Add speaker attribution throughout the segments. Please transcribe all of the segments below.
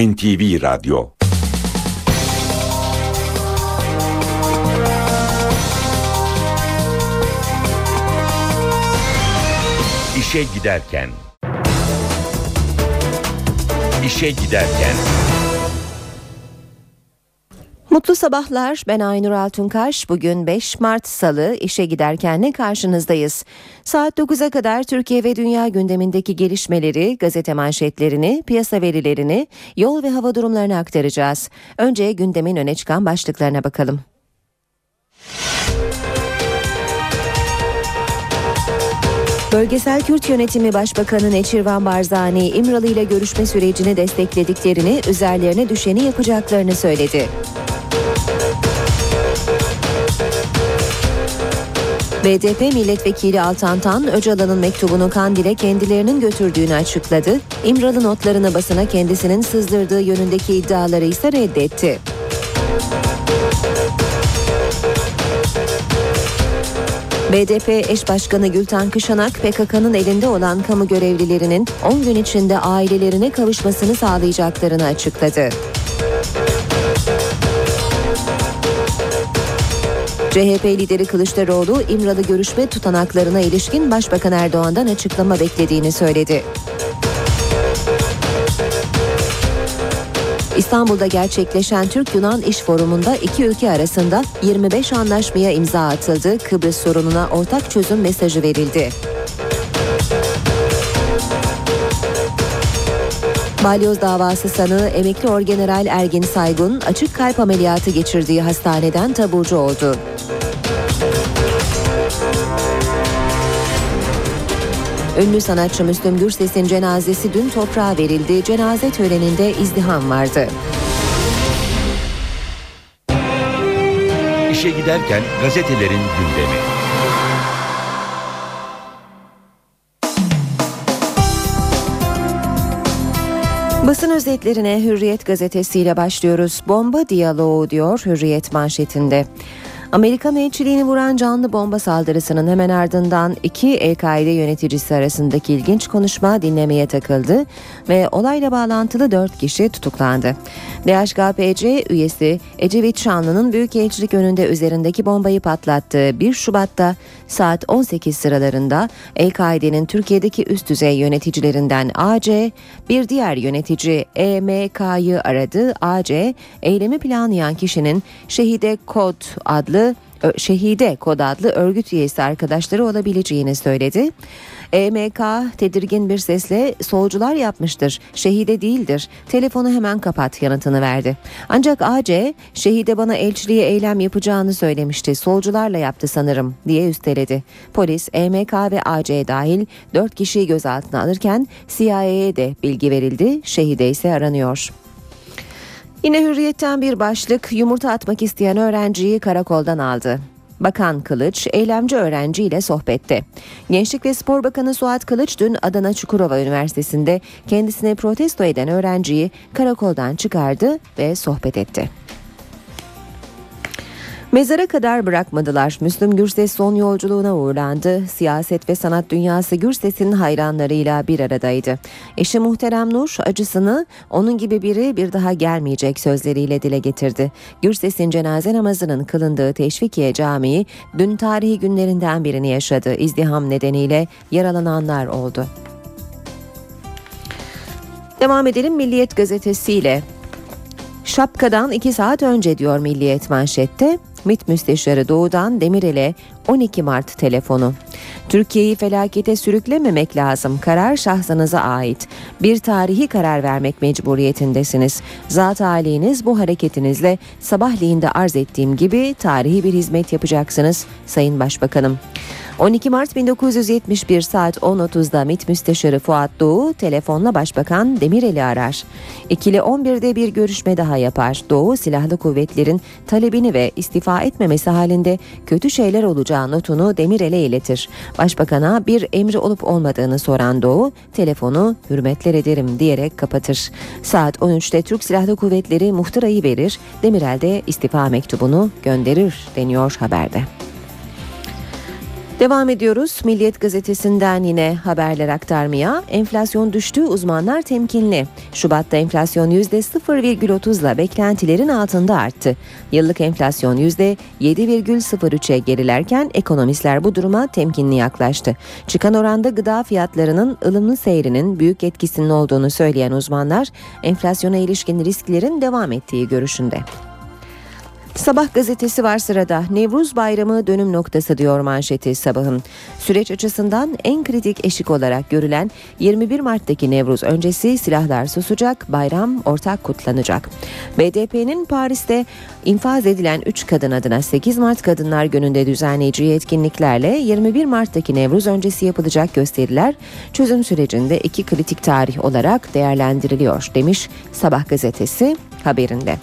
Speaker 1: NTV Radyo. İşe giderken. İşe giderken
Speaker 2: Mutlu sabahlar. Ben Aynur Altunkaş. Bugün 5 Mart Salı işe giderkenle karşınızdayız. Saat 9'a kadar Türkiye ve dünya gündemindeki gelişmeleri, gazete manşetlerini, piyasa verilerini, yol ve hava durumlarını aktaracağız. Önce gündemin öne çıkan başlıklarına bakalım. Bölgesel Kürt Yönetimi Başbakanı Neçirvan Barzani, İmralı ile görüşme sürecini desteklediklerini, üzerlerine düşeni yapacaklarını söyledi. BDP milletvekili Altan Tan, Öcalan'ın mektubunu Kandil'e kendilerinin götürdüğünü açıkladı. İmralı notlarını basına kendisinin sızdırdığı yönündeki iddiaları ise reddetti. BDP eş başkanı Gülten Kışanak, PKK'nın elinde olan kamu görevlilerinin 10 gün içinde ailelerine kavuşmasını sağlayacaklarını açıkladı. CHP lideri Kılıçdaroğlu İmralı görüşme tutanaklarına ilişkin Başbakan Erdoğan'dan açıklama beklediğini söyledi. İstanbul'da gerçekleşen Türk-Yunan İş Forumu'nda iki ülke arasında 25 anlaşmaya imza atıldı. Kıbrıs sorununa ortak çözüm mesajı verildi. Balyoz davası sanığı emekli orgeneral Ergin Saygun açık kalp ameliyatı geçirdiği hastaneden taburcu oldu. Ünlü sanatçı Müslüm Gürses'in cenazesi dün toprağa verildi. Cenaze töreninde izdiham vardı.
Speaker 1: İşe giderken gazetelerin gündemi.
Speaker 2: Basın özetlerine Hürriyet gazetesiyle başlıyoruz. Bomba diyaloğu diyor Hürriyet manşetinde. Amerikan elçiliğini vuran canlı bomba saldırısının hemen ardından iki El-Kaide yöneticisi arasındaki ilginç konuşma dinlemeye takıldı ve olayla bağlantılı dört kişi tutuklandı. DHKPC üyesi Ecevit Şanlı'nın Büyükelçilik önünde üzerindeki bombayı patlattığı 1 Şubat'ta saat 18 sıralarında El-Kaide'nin Türkiye'deki üst düzey yöneticilerinden AC, bir diğer yönetici EMK'yı aradı. AC, eylemi planlayan kişinin Şehide Kod adlı Şehide Kod adlı örgüt üyesi arkadaşları olabileceğini söyledi. EMK tedirgin bir sesle solcular yapmıştır, şehide değildir, telefonu hemen kapat yanıtını verdi. Ancak AC, şehide bana elçiliğe eylem yapacağını söylemişti, solcularla yaptı sanırım diye üsteledi. Polis, EMK ve AC dahil 4 kişiyi gözaltına alırken CIA'ye de bilgi verildi, şehide ise aranıyor. Yine hürriyetten bir başlık yumurta atmak isteyen öğrenciyi karakoldan aldı. Bakan Kılıç eylemci öğrenciyle sohbette. Gençlik ve Spor Bakanı Suat Kılıç dün Adana Çukurova Üniversitesi'nde kendisine protesto eden öğrenciyi karakoldan çıkardı ve sohbet etti. Mezara kadar bırakmadılar. Müslüm Gürses son yolculuğuna uğurlandı. Siyaset ve sanat dünyası Gürses'in hayranlarıyla bir aradaydı. Eşi Muhterem Nur acısını onun gibi biri bir daha gelmeyecek sözleriyle dile getirdi. Gürses'in cenaze namazının kılındığı Teşvikiye Camii dün tarihi günlerinden birini yaşadı. İzdiham nedeniyle yaralananlar oldu. Devam edelim Milliyet gazetesiyle. Şapkadan 2 saat önce diyor Milliyet manşette. MİT Müsteşarı Doğu'dan Demirel'e 12 Mart telefonu. Türkiye'yi felakete sürüklememek lazım. Karar şahsınıza ait. Bir tarihi karar vermek mecburiyetindesiniz. Zat haliniz bu hareketinizle sabahleyin de arz ettiğim gibi tarihi bir hizmet yapacaksınız Sayın Başbakanım. 12 Mart 1971 saat 10.30'da MİT Müsteşarı Fuat Doğu telefonla Başbakan Demirel'i arar. İkili 11'de bir görüşme daha yapar. Doğu silahlı kuvvetlerin talebini ve istifa etmemesi halinde kötü şeyler olacağı notunu Demirel'e iletir. Başbakan'a bir emri olup olmadığını soran Doğu telefonu hürmetler ederim diyerek kapatır. Saat 13'te Türk Silahlı Kuvvetleri muhtırayı verir. Demirel de istifa mektubunu gönderir deniyor haberde. Devam ediyoruz. Milliyet gazetesinden yine haberler aktarmaya. Enflasyon düştü, uzmanlar temkinli. Şubat'ta enflasyon %0,30 ile beklentilerin altında arttı. Yıllık enflasyon %7,03'e gerilerken ekonomistler bu duruma temkinli yaklaştı. Çıkan oranda gıda fiyatlarının ılımlı seyrinin büyük etkisinin olduğunu söyleyen uzmanlar, enflasyona ilişkin risklerin devam ettiği görüşünde. Sabah gazetesi var sırada. Nevruz Bayramı dönüm noktası diyor manşeti sabahın. Süreç açısından en kritik eşik olarak görülen 21 Mart'taki Nevruz öncesi silahlar susacak, bayram ortak kutlanacak. BDP'nin Paris'te infaz edilen 3 kadın adına 8 Mart Kadınlar Günü'nde düzenleyeceği etkinliklerle 21 Mart'taki Nevruz öncesi yapılacak gösteriler çözüm sürecinde iki kritik tarih olarak değerlendiriliyor demiş Sabah gazetesi haberinde.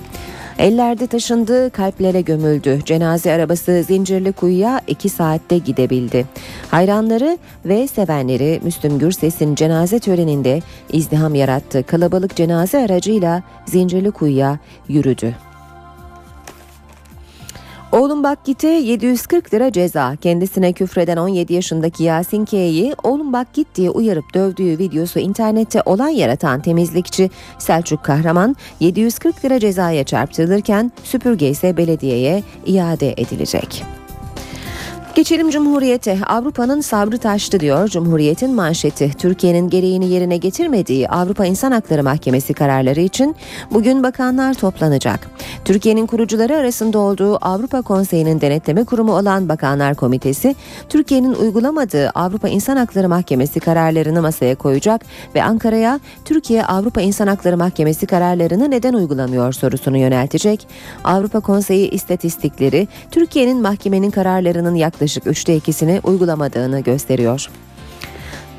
Speaker 2: Ellerde taşındı, kalplere gömüldü. Cenaze arabası Zincirli Kuyu'ya 2 saatte gidebildi. Hayranları ve sevenleri Müslüm Gürses'in cenaze töreninde izdiham yarattı. Kalabalık cenaze aracıyla Zincirli Kuyu'ya yürüdü. Oğlum bak gite 740 lira ceza. Kendisine küfreden 17 yaşındaki Yasin K'yi oğlum bak git diye uyarıp dövdüğü videosu internette olay yaratan temizlikçi Selçuk Kahraman 740 lira cezaya çarptırılırken süpürge ise belediyeye iade edilecek. Geçelim Cumhuriyete. Avrupa'nın sabrı taştı diyor Cumhuriyet'in manşeti. Türkiye'nin gereğini yerine getirmediği Avrupa İnsan Hakları Mahkemesi kararları için bugün bakanlar toplanacak. Türkiye'nin kurucuları arasında olduğu Avrupa Konseyi'nin denetleme kurumu olan Bakanlar Komitesi, Türkiye'nin uygulamadığı Avrupa İnsan Hakları Mahkemesi kararlarını masaya koyacak ve Ankara'ya Türkiye Avrupa İnsan Hakları Mahkemesi kararlarını neden uygulamıyor sorusunu yöneltecek. Avrupa Konseyi istatistikleri Türkiye'nin mahkemenin kararlarının yaklaşık yaklaşık üçte ikisini uygulamadığını gösteriyor.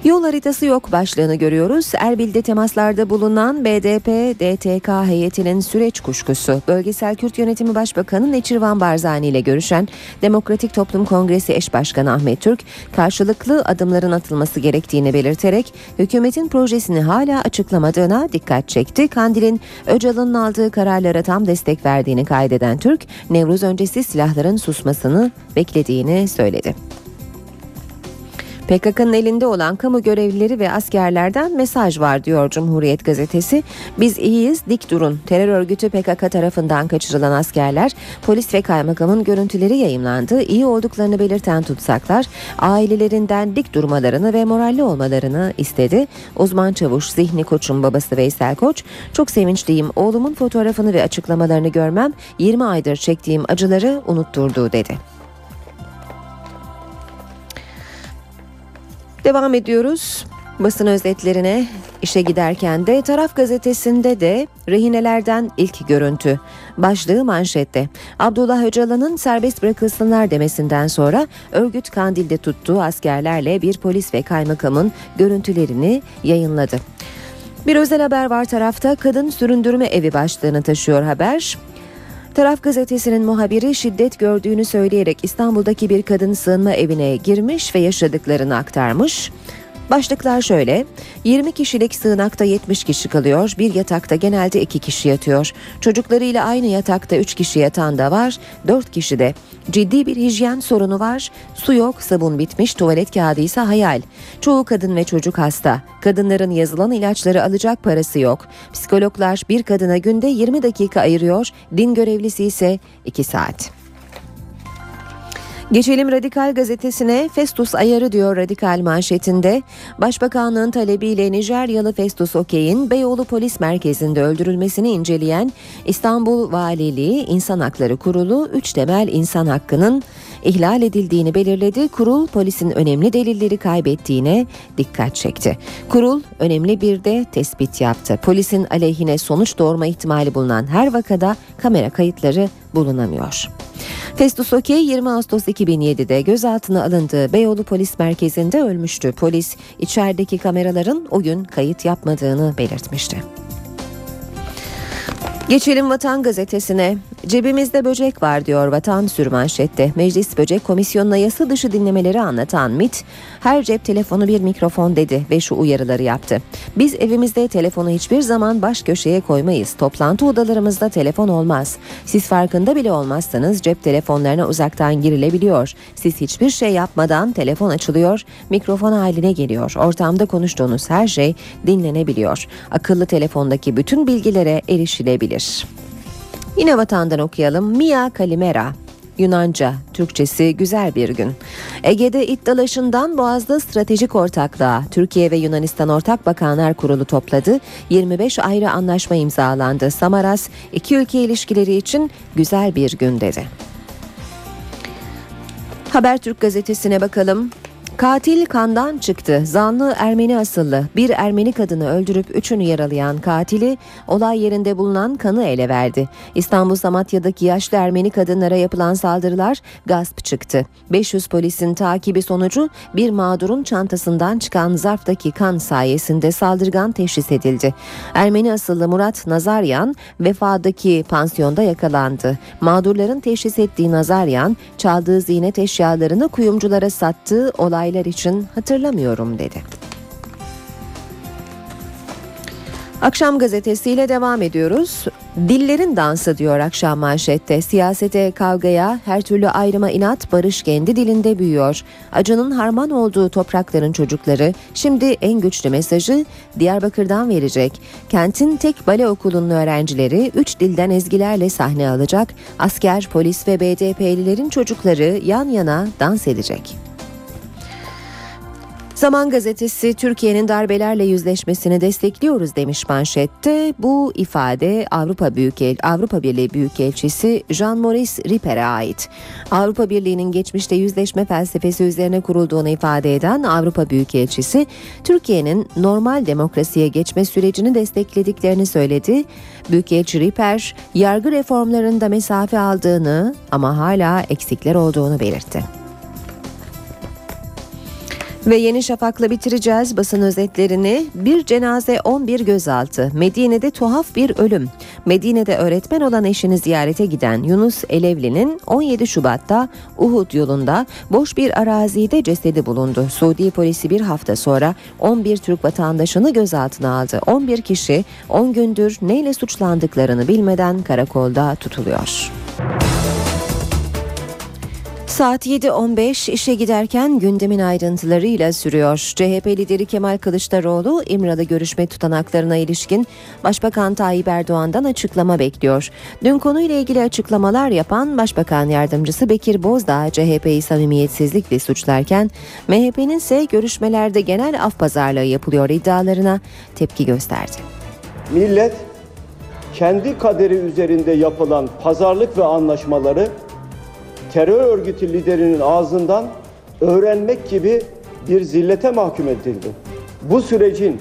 Speaker 2: Yol haritası yok başlığını görüyoruz. Erbil'de temaslarda bulunan BDP-DTK heyetinin süreç kuşkusu. Bölgesel Kürt Yönetimi Başbakanı Neçirvan Barzani ile görüşen Demokratik Toplum Kongresi eş başkanı Ahmet Türk, karşılıklı adımların atılması gerektiğini belirterek hükümetin projesini hala açıklamadığına dikkat çekti. Kandil'in Öcalan'ın aldığı kararlara tam destek verdiğini kaydeden Türk, Nevruz öncesi silahların susmasını beklediğini söyledi. PKK'nın elinde olan kamu görevlileri ve askerlerden mesaj var diyor Cumhuriyet gazetesi. Biz iyiyiz dik durun. Terör örgütü PKK tarafından kaçırılan askerler polis ve kaymakamın görüntüleri yayımlandı. İyi olduklarını belirten tutsaklar ailelerinden dik durmalarını ve moralli olmalarını istedi. Uzman çavuş Zihni Koç'un babası Veysel Koç çok sevinçliyim oğlumun fotoğrafını ve açıklamalarını görmem 20 aydır çektiğim acıları unutturdu dedi. Devam ediyoruz basın özetlerine işe giderken de taraf gazetesinde de rehinelerden ilk görüntü. Başlığı manşette. Abdullah Öcalan'ın serbest bırakılsınlar demesinden sonra örgüt Kandil'de tuttuğu askerlerle bir polis ve kaymakamın görüntülerini yayınladı. Bir özel haber var tarafta kadın süründürme evi başlığını taşıyor haber. Taraf gazetesinin muhabiri şiddet gördüğünü söyleyerek İstanbul'daki bir kadın sığınma evine girmiş ve yaşadıklarını aktarmış. Başlıklar şöyle. 20 kişilik sığınakta 70 kişi kalıyor. Bir yatakta genelde 2 kişi yatıyor. Çocuklarıyla aynı yatakta 3 kişi yatan da var. 4 kişi de. Ciddi bir hijyen sorunu var. Su yok, sabun bitmiş, tuvalet kağıdı ise hayal. Çoğu kadın ve çocuk hasta. Kadınların yazılan ilaçları alacak parası yok. Psikologlar bir kadına günde 20 dakika ayırıyor. Din görevlisi ise 2 saat. Geçelim Radikal gazetesine Festus ayarı diyor Radikal manşetinde. Başbakanlığın talebiyle Nijeryalı Festus Okey'in Beyoğlu Polis Merkezi'nde öldürülmesini inceleyen İstanbul Valiliği İnsan Hakları Kurulu 3 temel insan hakkının ihlal edildiğini belirledi. Kurul polisin önemli delilleri kaybettiğine dikkat çekti. Kurul önemli bir de tespit yaptı. Polisin aleyhine sonuç doğurma ihtimali bulunan her vakada kamera kayıtları bulunamıyor. Festus Okey 20 Ağustos 2007'de gözaltına alındığı Beyoğlu Polis Merkezi'nde ölmüştü. Polis içerideki kameraların o gün kayıt yapmadığını belirtmişti. Geçelim Vatan Gazetesi'ne. Cebimizde böcek var diyor vatan sürmanşette. Meclis Böcek Komisyonu'na yasa dışı dinlemeleri anlatan MIT, her cep telefonu bir mikrofon dedi ve şu uyarıları yaptı. Biz evimizde telefonu hiçbir zaman baş köşeye koymayız. Toplantı odalarımızda telefon olmaz. Siz farkında bile olmazsanız cep telefonlarına uzaktan girilebiliyor. Siz hiçbir şey yapmadan telefon açılıyor, mikrofon haline geliyor. Ortamda konuştuğunuz her şey dinlenebiliyor. Akıllı telefondaki bütün bilgilere erişilebilir. Yine vatandan okuyalım. Mia Kalimera. Yunanca, Türkçesi güzel bir gün. Ege'de iddialaşından Boğaz'da stratejik ortaklığa Türkiye ve Yunanistan Ortak Bakanlar Kurulu topladı. 25 ayrı anlaşma imzalandı. Samaras iki ülke ilişkileri için güzel bir gün dedi. Habertürk gazetesine bakalım. Katil kandan çıktı. Zanlı Ermeni asıllı. Bir Ermeni kadını öldürüp üçünü yaralayan katili olay yerinde bulunan kanı ele verdi. İstanbul Samatya'daki yaşlı Ermeni kadınlara yapılan saldırılar gasp çıktı. 500 polisin takibi sonucu bir mağdurun çantasından çıkan zarftaki kan sayesinde saldırgan teşhis edildi. Ermeni asıllı Murat Nazaryan vefadaki pansiyonda yakalandı. Mağdurların teşhis ettiği Nazaryan çaldığı ziynet eşyalarını kuyumculara sattığı olay olaylar için hatırlamıyorum dedi. Akşam gazetesiyle devam ediyoruz. Dillerin dansı diyor akşam manşette. Siyasete, kavgaya, her türlü ayrıma inat barış kendi dilinde büyüyor. Acının harman olduğu toprakların çocukları şimdi en güçlü mesajı Diyarbakır'dan verecek. Kentin tek bale okulunun öğrencileri üç dilden ezgilerle sahne alacak. Asker, polis ve BDP'lilerin çocukları yan yana dans edecek. Zaman gazetesi Türkiye'nin darbelerle yüzleşmesini destekliyoruz demiş manşette. Bu ifade Avrupa Büyükel Avrupa Birliği Büyükelçisi Jean-Maurice Ripper'e ait. Avrupa Birliği'nin geçmişte yüzleşme felsefesi üzerine kurulduğunu ifade eden Avrupa Büyükelçisi Türkiye'nin normal demokrasiye geçme sürecini desteklediklerini söyledi. Büyükelçi Ripper yargı reformlarında mesafe aldığını ama hala eksikler olduğunu belirtti. Ve Yeni Şafak'la bitireceğiz basın özetlerini. Bir cenaze 11 gözaltı. Medine'de tuhaf bir ölüm. Medine'de öğretmen olan eşini ziyarete giden Yunus Elevli'nin 17 Şubat'ta Uhud yolunda boş bir arazide cesedi bulundu. Suudi polisi bir hafta sonra 11 Türk vatandaşını gözaltına aldı. 11 kişi 10 gündür neyle suçlandıklarını bilmeden karakolda tutuluyor. Saat 7.15 işe giderken gündemin ayrıntılarıyla sürüyor. CHP lideri Kemal Kılıçdaroğlu İmralı görüşme tutanaklarına ilişkin Başbakan Tayyip Erdoğan'dan açıklama bekliyor. Dün konuyla ilgili açıklamalar yapan Başbakan Yardımcısı Bekir Bozdağ CHP'yi samimiyetsizlikle suçlarken MHP'nin ise görüşmelerde genel af pazarlığı yapılıyor iddialarına tepki gösterdi.
Speaker 3: Millet kendi kaderi üzerinde yapılan pazarlık ve anlaşmaları terör örgütü liderinin ağzından öğrenmek gibi bir zillete mahkum edildi. Bu sürecin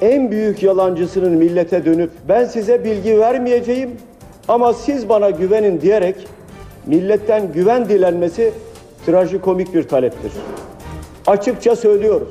Speaker 3: en büyük yalancısının millete dönüp ben size bilgi vermeyeceğim ama siz bana güvenin diyerek milletten güven dilenmesi trajikomik bir taleptir. Açıkça söylüyoruz.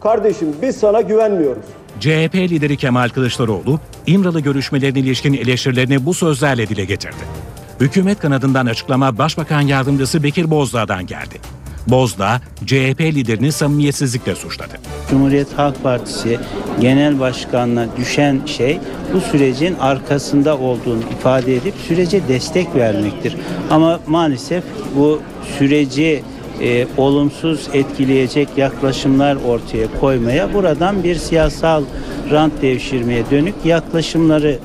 Speaker 3: Kardeşim biz sana güvenmiyoruz.
Speaker 4: CHP lideri Kemal Kılıçdaroğlu, İmralı görüşmelerine ilişkin eleştirilerini bu sözlerle dile getirdi. Hükümet kanadından açıklama Başbakan Yardımcısı Bekir Bozdağ'dan geldi. Bozdağ, CHP liderini samimiyetsizlikle suçladı.
Speaker 5: Cumhuriyet Halk Partisi Genel Başkanı'na düşen şey bu sürecin arkasında olduğunu ifade edip sürece destek vermektir. Ama maalesef bu süreci e, olumsuz etkileyecek yaklaşımlar ortaya koymaya, buradan bir siyasal rant devşirmeye dönük yaklaşımları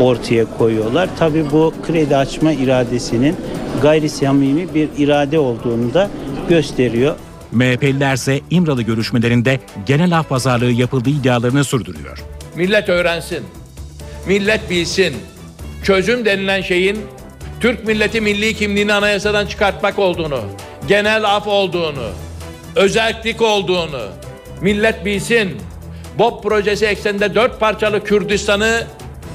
Speaker 5: ortaya koyuyorlar. Tabi bu kredi açma iradesinin gayri samimi bir irade olduğunu da gösteriyor.
Speaker 4: MHP'liler ise İmralı görüşmelerinde genel af pazarlığı yapıldığı iddialarını sürdürüyor.
Speaker 6: Millet öğrensin, millet bilsin. Çözüm denilen şeyin Türk milleti milli kimliğini anayasadan çıkartmak olduğunu, genel af olduğunu, özellik olduğunu millet bilsin. BOP projesi ekseninde dört parçalı Kürdistan'ı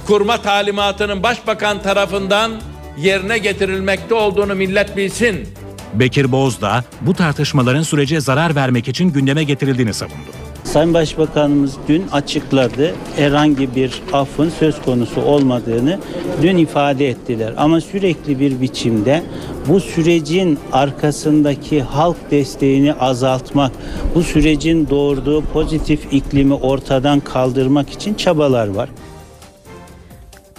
Speaker 6: kurma talimatının başbakan tarafından yerine getirilmekte olduğunu millet bilsin.
Speaker 4: Bekir Bozdağ bu tartışmaların sürece zarar vermek için gündeme getirildiğini savundu.
Speaker 7: Sayın Başbakanımız dün açıkladı. Herhangi bir affın söz konusu olmadığını dün ifade ettiler. Ama sürekli bir biçimde bu sürecin arkasındaki halk desteğini azaltmak, bu sürecin doğurduğu pozitif iklimi ortadan kaldırmak için çabalar var.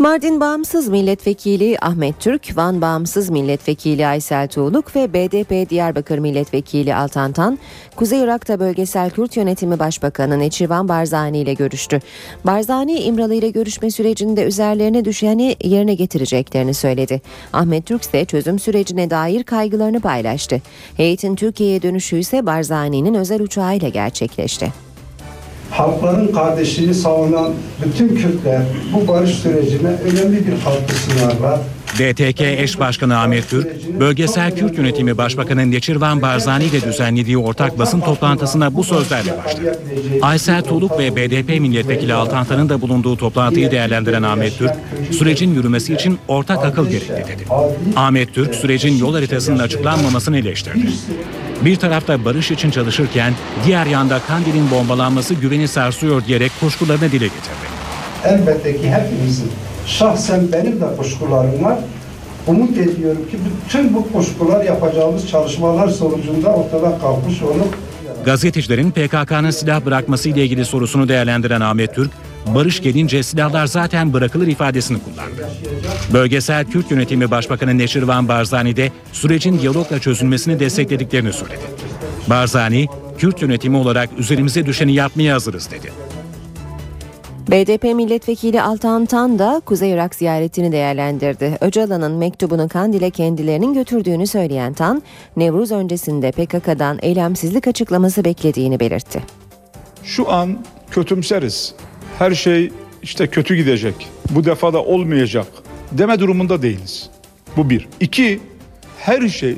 Speaker 2: Mardin Bağımsız Milletvekili Ahmet Türk, Van Bağımsız Milletvekili Aysel Tuğluk ve BDP Diyarbakır Milletvekili Altan Tan, Kuzey Irak'ta Bölgesel Kürt Yönetimi Başbakanı Neçirvan Barzani ile görüştü. Barzani İmralı ile görüşme sürecinde üzerlerine düşeni yerine getireceklerini söyledi. Ahmet Türk ise çözüm sürecine dair kaygılarını paylaştı. Heyetin Türkiye'ye dönüşü ise Barzani'nin özel uçağıyla gerçekleşti.
Speaker 8: Halkların kardeşliğini savunan bütün Kürtler bu barış sürecine önemli bir katkı sunarlar.
Speaker 4: DTK eş başkanı Ahmet Türk, Bölgesel Kürt Yönetimi Başbakanı Neçirvan Barzani ile düzenlediği ortak basın toplantısına bu sözlerle başladı. Aysel Tuğluk ve BDP milletvekili Altantan'ın da bulunduğu toplantıyı değerlendiren Ahmet Türk, sürecin yürümesi için ortak akıl gerekli dedi. Ahmet Türk, sürecin yol haritasının açıklanmamasını eleştirdi. Bir tarafta barış için çalışırken diğer yanda Kandil'in bombalanması güveni sarsıyor diyerek kuşkularını dile getirdi.
Speaker 8: Elbette ki hepimizin, şahsen benim de kuşkularım var. Umut ediyorum ki bütün bu kuşkular yapacağımız çalışmalar sonucunda ortadan kalkmış olup
Speaker 4: Gazetecilerin PKK'nın silah bırakması ile ilgili sorusunu değerlendiren Ahmet Türk, barış gelince silahlar zaten bırakılır ifadesini kullandı. Bölgesel Kürt Yönetimi Başbakanı Neşirvan Barzani de sürecin diyalogla çözülmesini desteklediklerini söyledi. Barzani, Kürt yönetimi olarak üzerimize düşeni yapmaya hazırız dedi.
Speaker 2: BDP milletvekili Altan Tan da Kuzey Irak ziyaretini değerlendirdi. Öcalan'ın mektubunu Kandil'e kendilerinin götürdüğünü söyleyen Tan, Nevruz öncesinde PKK'dan eylemsizlik açıklaması beklediğini belirtti.
Speaker 9: Şu an kötümseriz. Her şey işte kötü gidecek. Bu defa da olmayacak deme durumunda değiliz. Bu bir. İki, her şey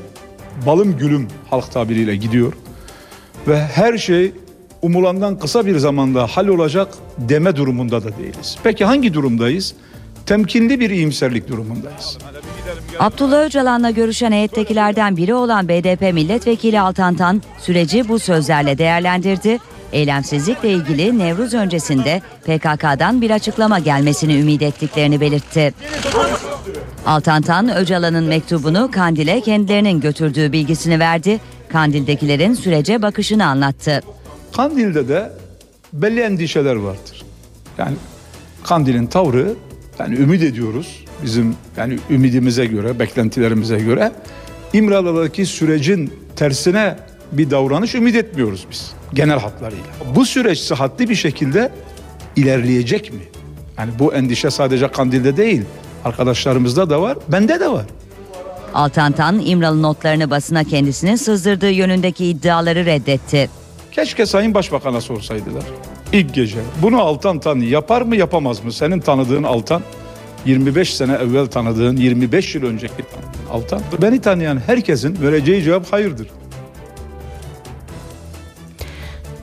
Speaker 9: balım gülüm halk tabiriyle gidiyor. Ve her şey umulandan kısa bir zamanda hal olacak deme durumunda da değiliz. Peki hangi durumdayız? Temkinli bir iyimserlik durumundayız.
Speaker 10: Abdullah Öcalan'la görüşen heyettekilerden biri olan BDP milletvekili Altantan süreci bu sözlerle değerlendirdi. Eylemsizlikle ilgili Nevruz öncesinde PKK'dan bir açıklama gelmesini ümit ettiklerini belirtti. Altantan Öcalan'ın mektubunu Kandil'e kendilerinin götürdüğü bilgisini verdi. Kandil'dekilerin sürece bakışını anlattı.
Speaker 9: Kandil'de de belli endişeler vardır. Yani Kandil'in tavrı yani ümit ediyoruz. Bizim yani ümidimize göre, beklentilerimize göre İmralı'daki sürecin tersine bir davranış ümit etmiyoruz biz genel hatlarıyla. Bu süreç sıhhatli bir şekilde ilerleyecek mi? Yani bu endişe sadece Kandil'de değil, arkadaşlarımızda da var, bende de var.
Speaker 10: Altantan İmralı notlarını basına kendisinin sızdırdığı yönündeki iddiaları reddetti.
Speaker 9: Keşke Sayın Başbakan'a sorsaydılar. İlk gece bunu Altan Tan yapar mı yapamaz mı? Senin tanıdığın Altan 25 sene evvel tanıdığın 25 yıl önceki Altan. Beni tanıyan herkesin vereceği cevap hayırdır.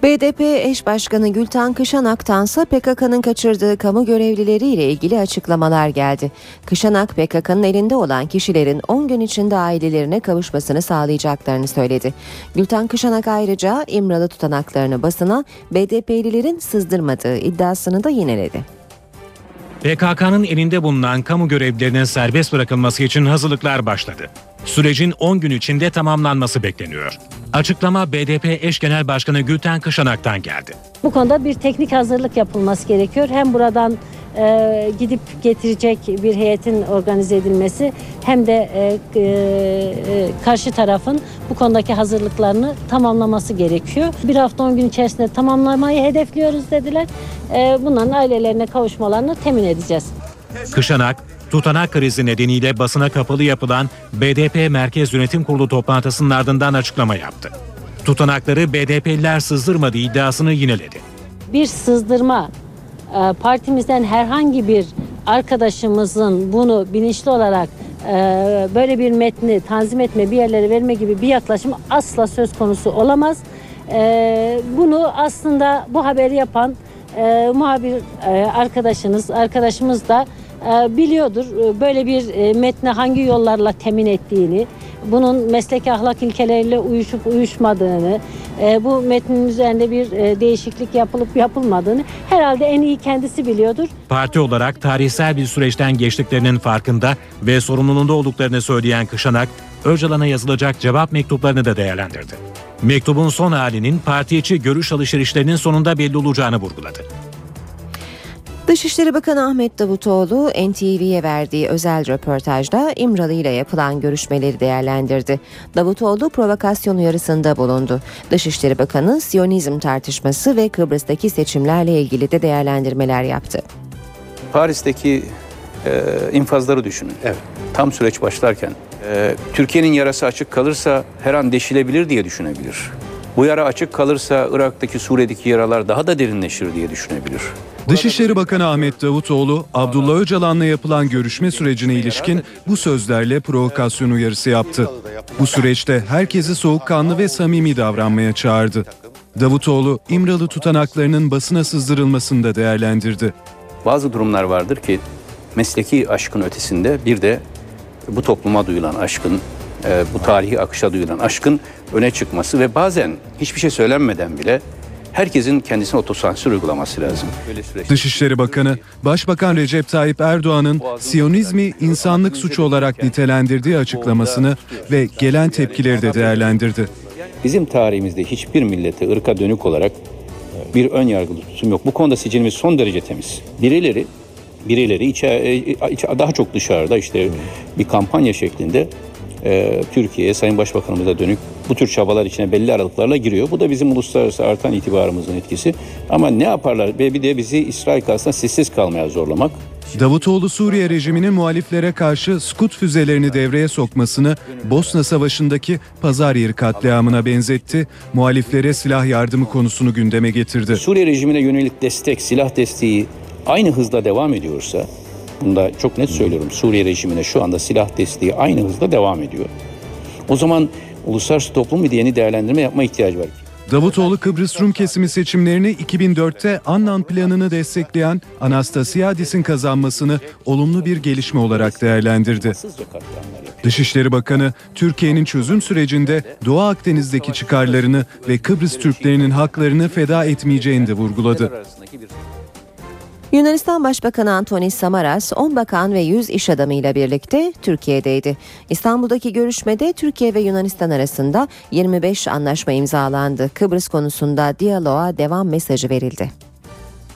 Speaker 2: BDP eş başkanı Gültan Kışanak'tansa PKK'nın kaçırdığı kamu görevlileriyle ilgili açıklamalar geldi. Kışanak PKK'nın elinde olan kişilerin 10 gün içinde ailelerine kavuşmasını sağlayacaklarını söyledi. Gültan Kışanak ayrıca İmralı tutanaklarını basına BDP'lilerin sızdırmadığı iddiasını da yineledi.
Speaker 4: PKK'nın elinde bulunan kamu görevlilerinin serbest bırakılması için hazırlıklar başladı. Sürecin 10 gün içinde tamamlanması bekleniyor. Açıklama BDP eş genel başkanı Gülten Kışanak'tan geldi.
Speaker 11: Bu konuda bir teknik hazırlık yapılması gerekiyor. Hem buradan e, gidip getirecek bir heyetin organize edilmesi hem de e, e, karşı tarafın bu konudaki hazırlıklarını tamamlaması gerekiyor. Bir hafta 10 gün içerisinde tamamlamayı hedefliyoruz dediler. E, bunların ailelerine kavuşmalarını temin edeceğiz.
Speaker 4: Kışanak, tutanak krizi nedeniyle basına kapalı yapılan BDP Merkez Yönetim Kurulu toplantısının ardından açıklama yaptı. Tutanakları BDP'liler sızdırmadığı iddiasını yineledi.
Speaker 11: bir sızdırma e, partimizden herhangi bir arkadaşımızın bunu bilinçli olarak e, böyle bir metni tanzim etme bir yerlere verme gibi bir yaklaşım asla söz konusu olamaz. E, Bunu aslında bu haberi yapan muhabir arkadaşınız arkadaşımız da biliyordur E, böyle bir e, metni hangi yollarla temin ettiğini, bunun mesleki ahlak ilkeleriyle uyuşup uyuşmadığını, e, bu metnin üzerinde bir değişiklik yapılıp yapılmadığını herhalde en iyi kendisi biliyordur.
Speaker 4: Parti olarak tarihsel bir süreçten geçtiklerinin farkında ve sorumluluğunda olduklarını söyleyen Kışanak, Öcalan'a yazılacak cevap mektuplarını da değerlendirdi. Mektubun son halinin parti içi görüş alışverişlerinin sonunda belli olacağını vurguladı.
Speaker 2: Dışişleri Bakanı Ahmet Davutoğlu NTV'ye verdiği özel röportajda İmralı ile yapılan görüşmeleri değerlendirdi. Davutoğlu provokasyon uyarısında bulundu. Dışişleri Bakanı Siyonizm tartışması ve Kıbrıs'taki seçimlerle ilgili de değerlendirmeler yaptı.
Speaker 12: Paris'teki e, infazları düşünün.
Speaker 13: Evet.
Speaker 12: Tam süreç başlarken e, Türkiye'nin yarası açık kalırsa her an deşilebilir diye düşünebilir. Bu yara açık kalırsa Irak'taki Suriye'deki yaralar daha da derinleşir diye düşünebilir.
Speaker 14: Dışişleri Bakanı Ahmet Davutoğlu, Abdullah Öcalan'la yapılan görüşme sürecine ilişkin bu sözlerle provokasyon uyarısı yaptı. Bu süreçte herkesi soğukkanlı ve samimi davranmaya çağırdı. Davutoğlu, İmralı tutanaklarının basına sızdırılmasını da değerlendirdi.
Speaker 12: Bazı durumlar vardır ki mesleki aşkın ötesinde bir de bu topluma duyulan aşkın, e, bu tarihi akışa duyulan aşkın öne çıkması ve bazen hiçbir şey söylenmeden bile herkesin kendisine otosansür uygulaması lazım.
Speaker 14: Dışişleri Bakanı, Başbakan Recep Tayyip Erdoğan'ın Siyonizmi insanlık suçu olarak nitelendirdiği açıklamasını ve gelen tepkileri de değerlendirdi.
Speaker 12: Bizim tarihimizde hiçbir millete ırka dönük olarak bir ön yargılı tutum yok. Bu konuda sicilimiz son derece temiz. Birileri birileri içe, e, içe- daha çok dışarıda işte bir kampanya şeklinde e, Türkiye'ye Sayın Başbakanımıza dönük bu tür çabalar içine belli aralıklarla giriyor. Bu da bizim uluslararası artan itibarımızın etkisi. Ama ne yaparlar? Ve bir de bizi İsrail karşısında sessiz kalmaya zorlamak.
Speaker 14: Davutoğlu Suriye rejiminin muhaliflere karşı Skut füzelerini devreye sokmasını Bosna Savaşı'ndaki pazar yeri katliamına benzetti. Muhaliflere silah yardımı konusunu gündeme getirdi.
Speaker 12: Suriye rejimine yönelik destek, silah desteği aynı hızda devam ediyorsa, bunda çok net söylüyorum Suriye rejimine şu anda silah desteği aynı hızda devam ediyor. O zaman uluslararası toplum bir yeni değerlendirme yapma ihtiyacı var.
Speaker 14: Davutoğlu Kıbrıs Rum kesimi seçimlerini 2004'te Annan planını destekleyen Anastasiadis'in kazanmasını olumlu bir gelişme olarak değerlendirdi. Dışişleri Bakanı, Türkiye'nin çözüm sürecinde Doğu Akdeniz'deki çıkarlarını ve Kıbrıs Türklerinin haklarını feda etmeyeceğini de vurguladı.
Speaker 2: Yunanistan Başbakanı Antonis Samaras 10 bakan ve 100 iş adamıyla birlikte Türkiye'deydi. İstanbul'daki görüşmede Türkiye ve Yunanistan arasında 25 anlaşma imzalandı. Kıbrıs konusunda diyaloğa devam mesajı verildi.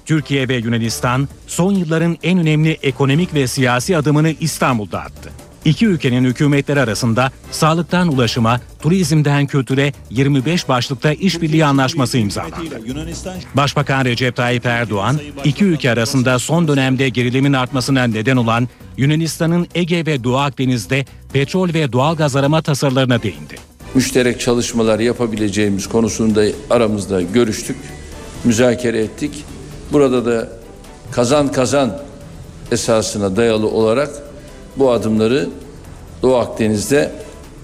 Speaker 4: Türkiye ve Yunanistan son yılların en önemli ekonomik ve siyasi adımını İstanbul'da attı. İki ülkenin hükümetleri arasında sağlıktan ulaşıma, turizmden kültüre 25 başlıkta işbirliği anlaşması imzalandı. Başbakan Recep Tayyip Erdoğan, iki ülke arasında son dönemde gerilimin artmasına neden olan Yunanistan'ın Ege ve Doğu Akdeniz'de petrol ve doğal gaz arama tasarılarına değindi.
Speaker 6: müşterek çalışmalar yapabileceğimiz konusunda aramızda görüştük, müzakere ettik. Burada da kazan kazan esasına dayalı olarak bu adımları Doğu Akdeniz'de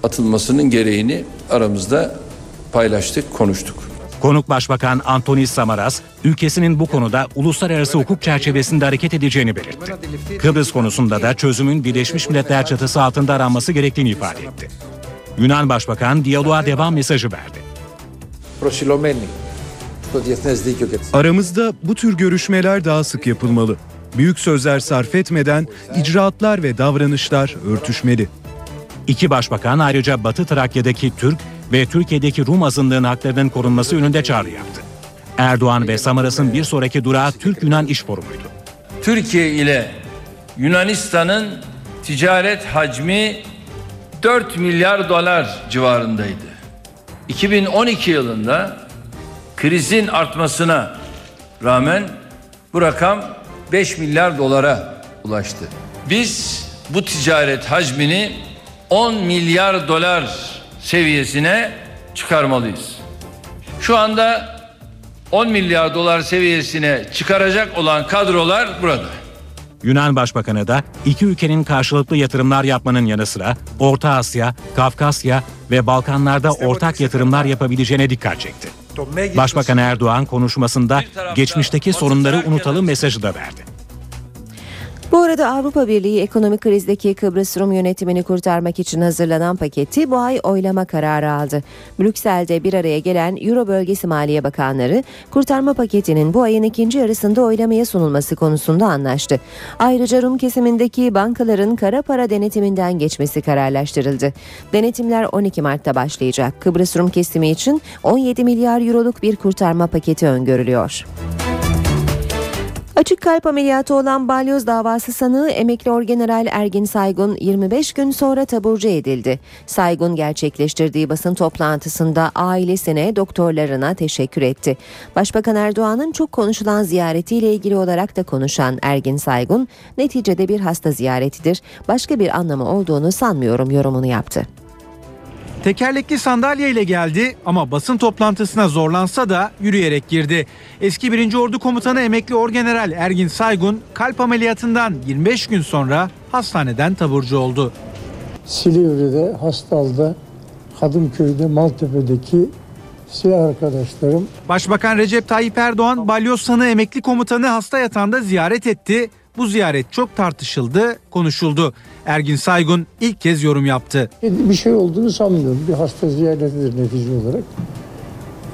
Speaker 6: atılmasının gereğini aramızda paylaştık, konuştuk.
Speaker 4: Konuk Başbakan Antoni Samaras, ülkesinin bu konuda uluslararası hukuk çerçevesinde hareket edeceğini belirtti. Kıbrıs konusunda da çözümün Birleşmiş Milletler çatısı altında aranması gerektiğini ifade etti. Yunan Başbakan diyaloğa devam mesajı verdi.
Speaker 14: Aramızda bu tür görüşmeler daha sık yapılmalı. Büyük sözler sarf etmeden icraatlar ve davranışlar örtüşmeli.
Speaker 4: İki başbakan ayrıca Batı Trakya'daki Türk ve Türkiye'deki Rum azınlığın haklarının korunması yönünde çağrı yaptı. Erdoğan ve Samaras'ın bir sonraki durağı Türk-Yunan İş Forumu'ydu.
Speaker 6: Türkiye ile Yunanistan'ın ticaret hacmi 4 milyar dolar civarındaydı. 2012 yılında krizin artmasına rağmen bu rakam 5 milyar dolara ulaştı. Biz bu ticaret hacmini 10 milyar dolar seviyesine çıkarmalıyız. Şu anda 10 milyar dolar seviyesine çıkaracak olan kadrolar burada.
Speaker 4: Yunan Başbakanı da iki ülkenin karşılıklı yatırımlar yapmanın yanı sıra Orta Asya, Kafkasya ve Balkanlarda ortak yatırımlar yapabileceğine dikkat çekti. Başbakan Erdoğan konuşmasında geçmişteki sorunları unutalım mesajı da verdi.
Speaker 2: Bu arada Avrupa Birliği ekonomik krizdeki Kıbrıs Rum yönetimini kurtarmak için hazırlanan paketi bu ay oylama kararı aldı. Brüksel'de bir araya gelen Euro bölgesi Maliye Bakanları kurtarma paketinin bu ayın ikinci yarısında oylamaya sunulması konusunda anlaştı. Ayrıca Rum kesimindeki bankaların kara para denetiminden geçmesi kararlaştırıldı. Denetimler 12 Mart'ta başlayacak. Kıbrıs Rum kesimi için 17 milyar euroluk bir kurtarma paketi öngörülüyor. Açık kalp ameliyatı olan balyoz davası sanığı emekli orgeneral Ergin Saygun 25 gün sonra taburcu edildi. Saygun gerçekleştirdiği basın toplantısında ailesine, doktorlarına teşekkür etti. Başbakan Erdoğan'ın çok konuşulan ziyaretiyle ilgili olarak da konuşan Ergin Saygun, neticede bir hasta ziyaretidir, başka bir anlamı olduğunu sanmıyorum yorumunu yaptı.
Speaker 15: Tekerlekli sandalye ile geldi ama basın toplantısına zorlansa da yürüyerek girdi. Eski 1. Ordu Komutanı emekli Orgeneral Ergin Saygun kalp ameliyatından 25 gün sonra hastaneden taburcu oldu.
Speaker 16: Silivri'de, Hastal'da, Kadımköy'de, Maltepe'deki silah arkadaşlarım.
Speaker 15: Başbakan Recep Tayyip Erdoğan balyoz sanığı emekli komutanı hasta yatağında ziyaret etti. Bu ziyaret çok tartışıldı, konuşuldu. Ergin Saygun ilk kez yorum yaptı.
Speaker 16: Bir şey olduğunu sanmıyorum. Bir hasta ziyaretidir netice olarak.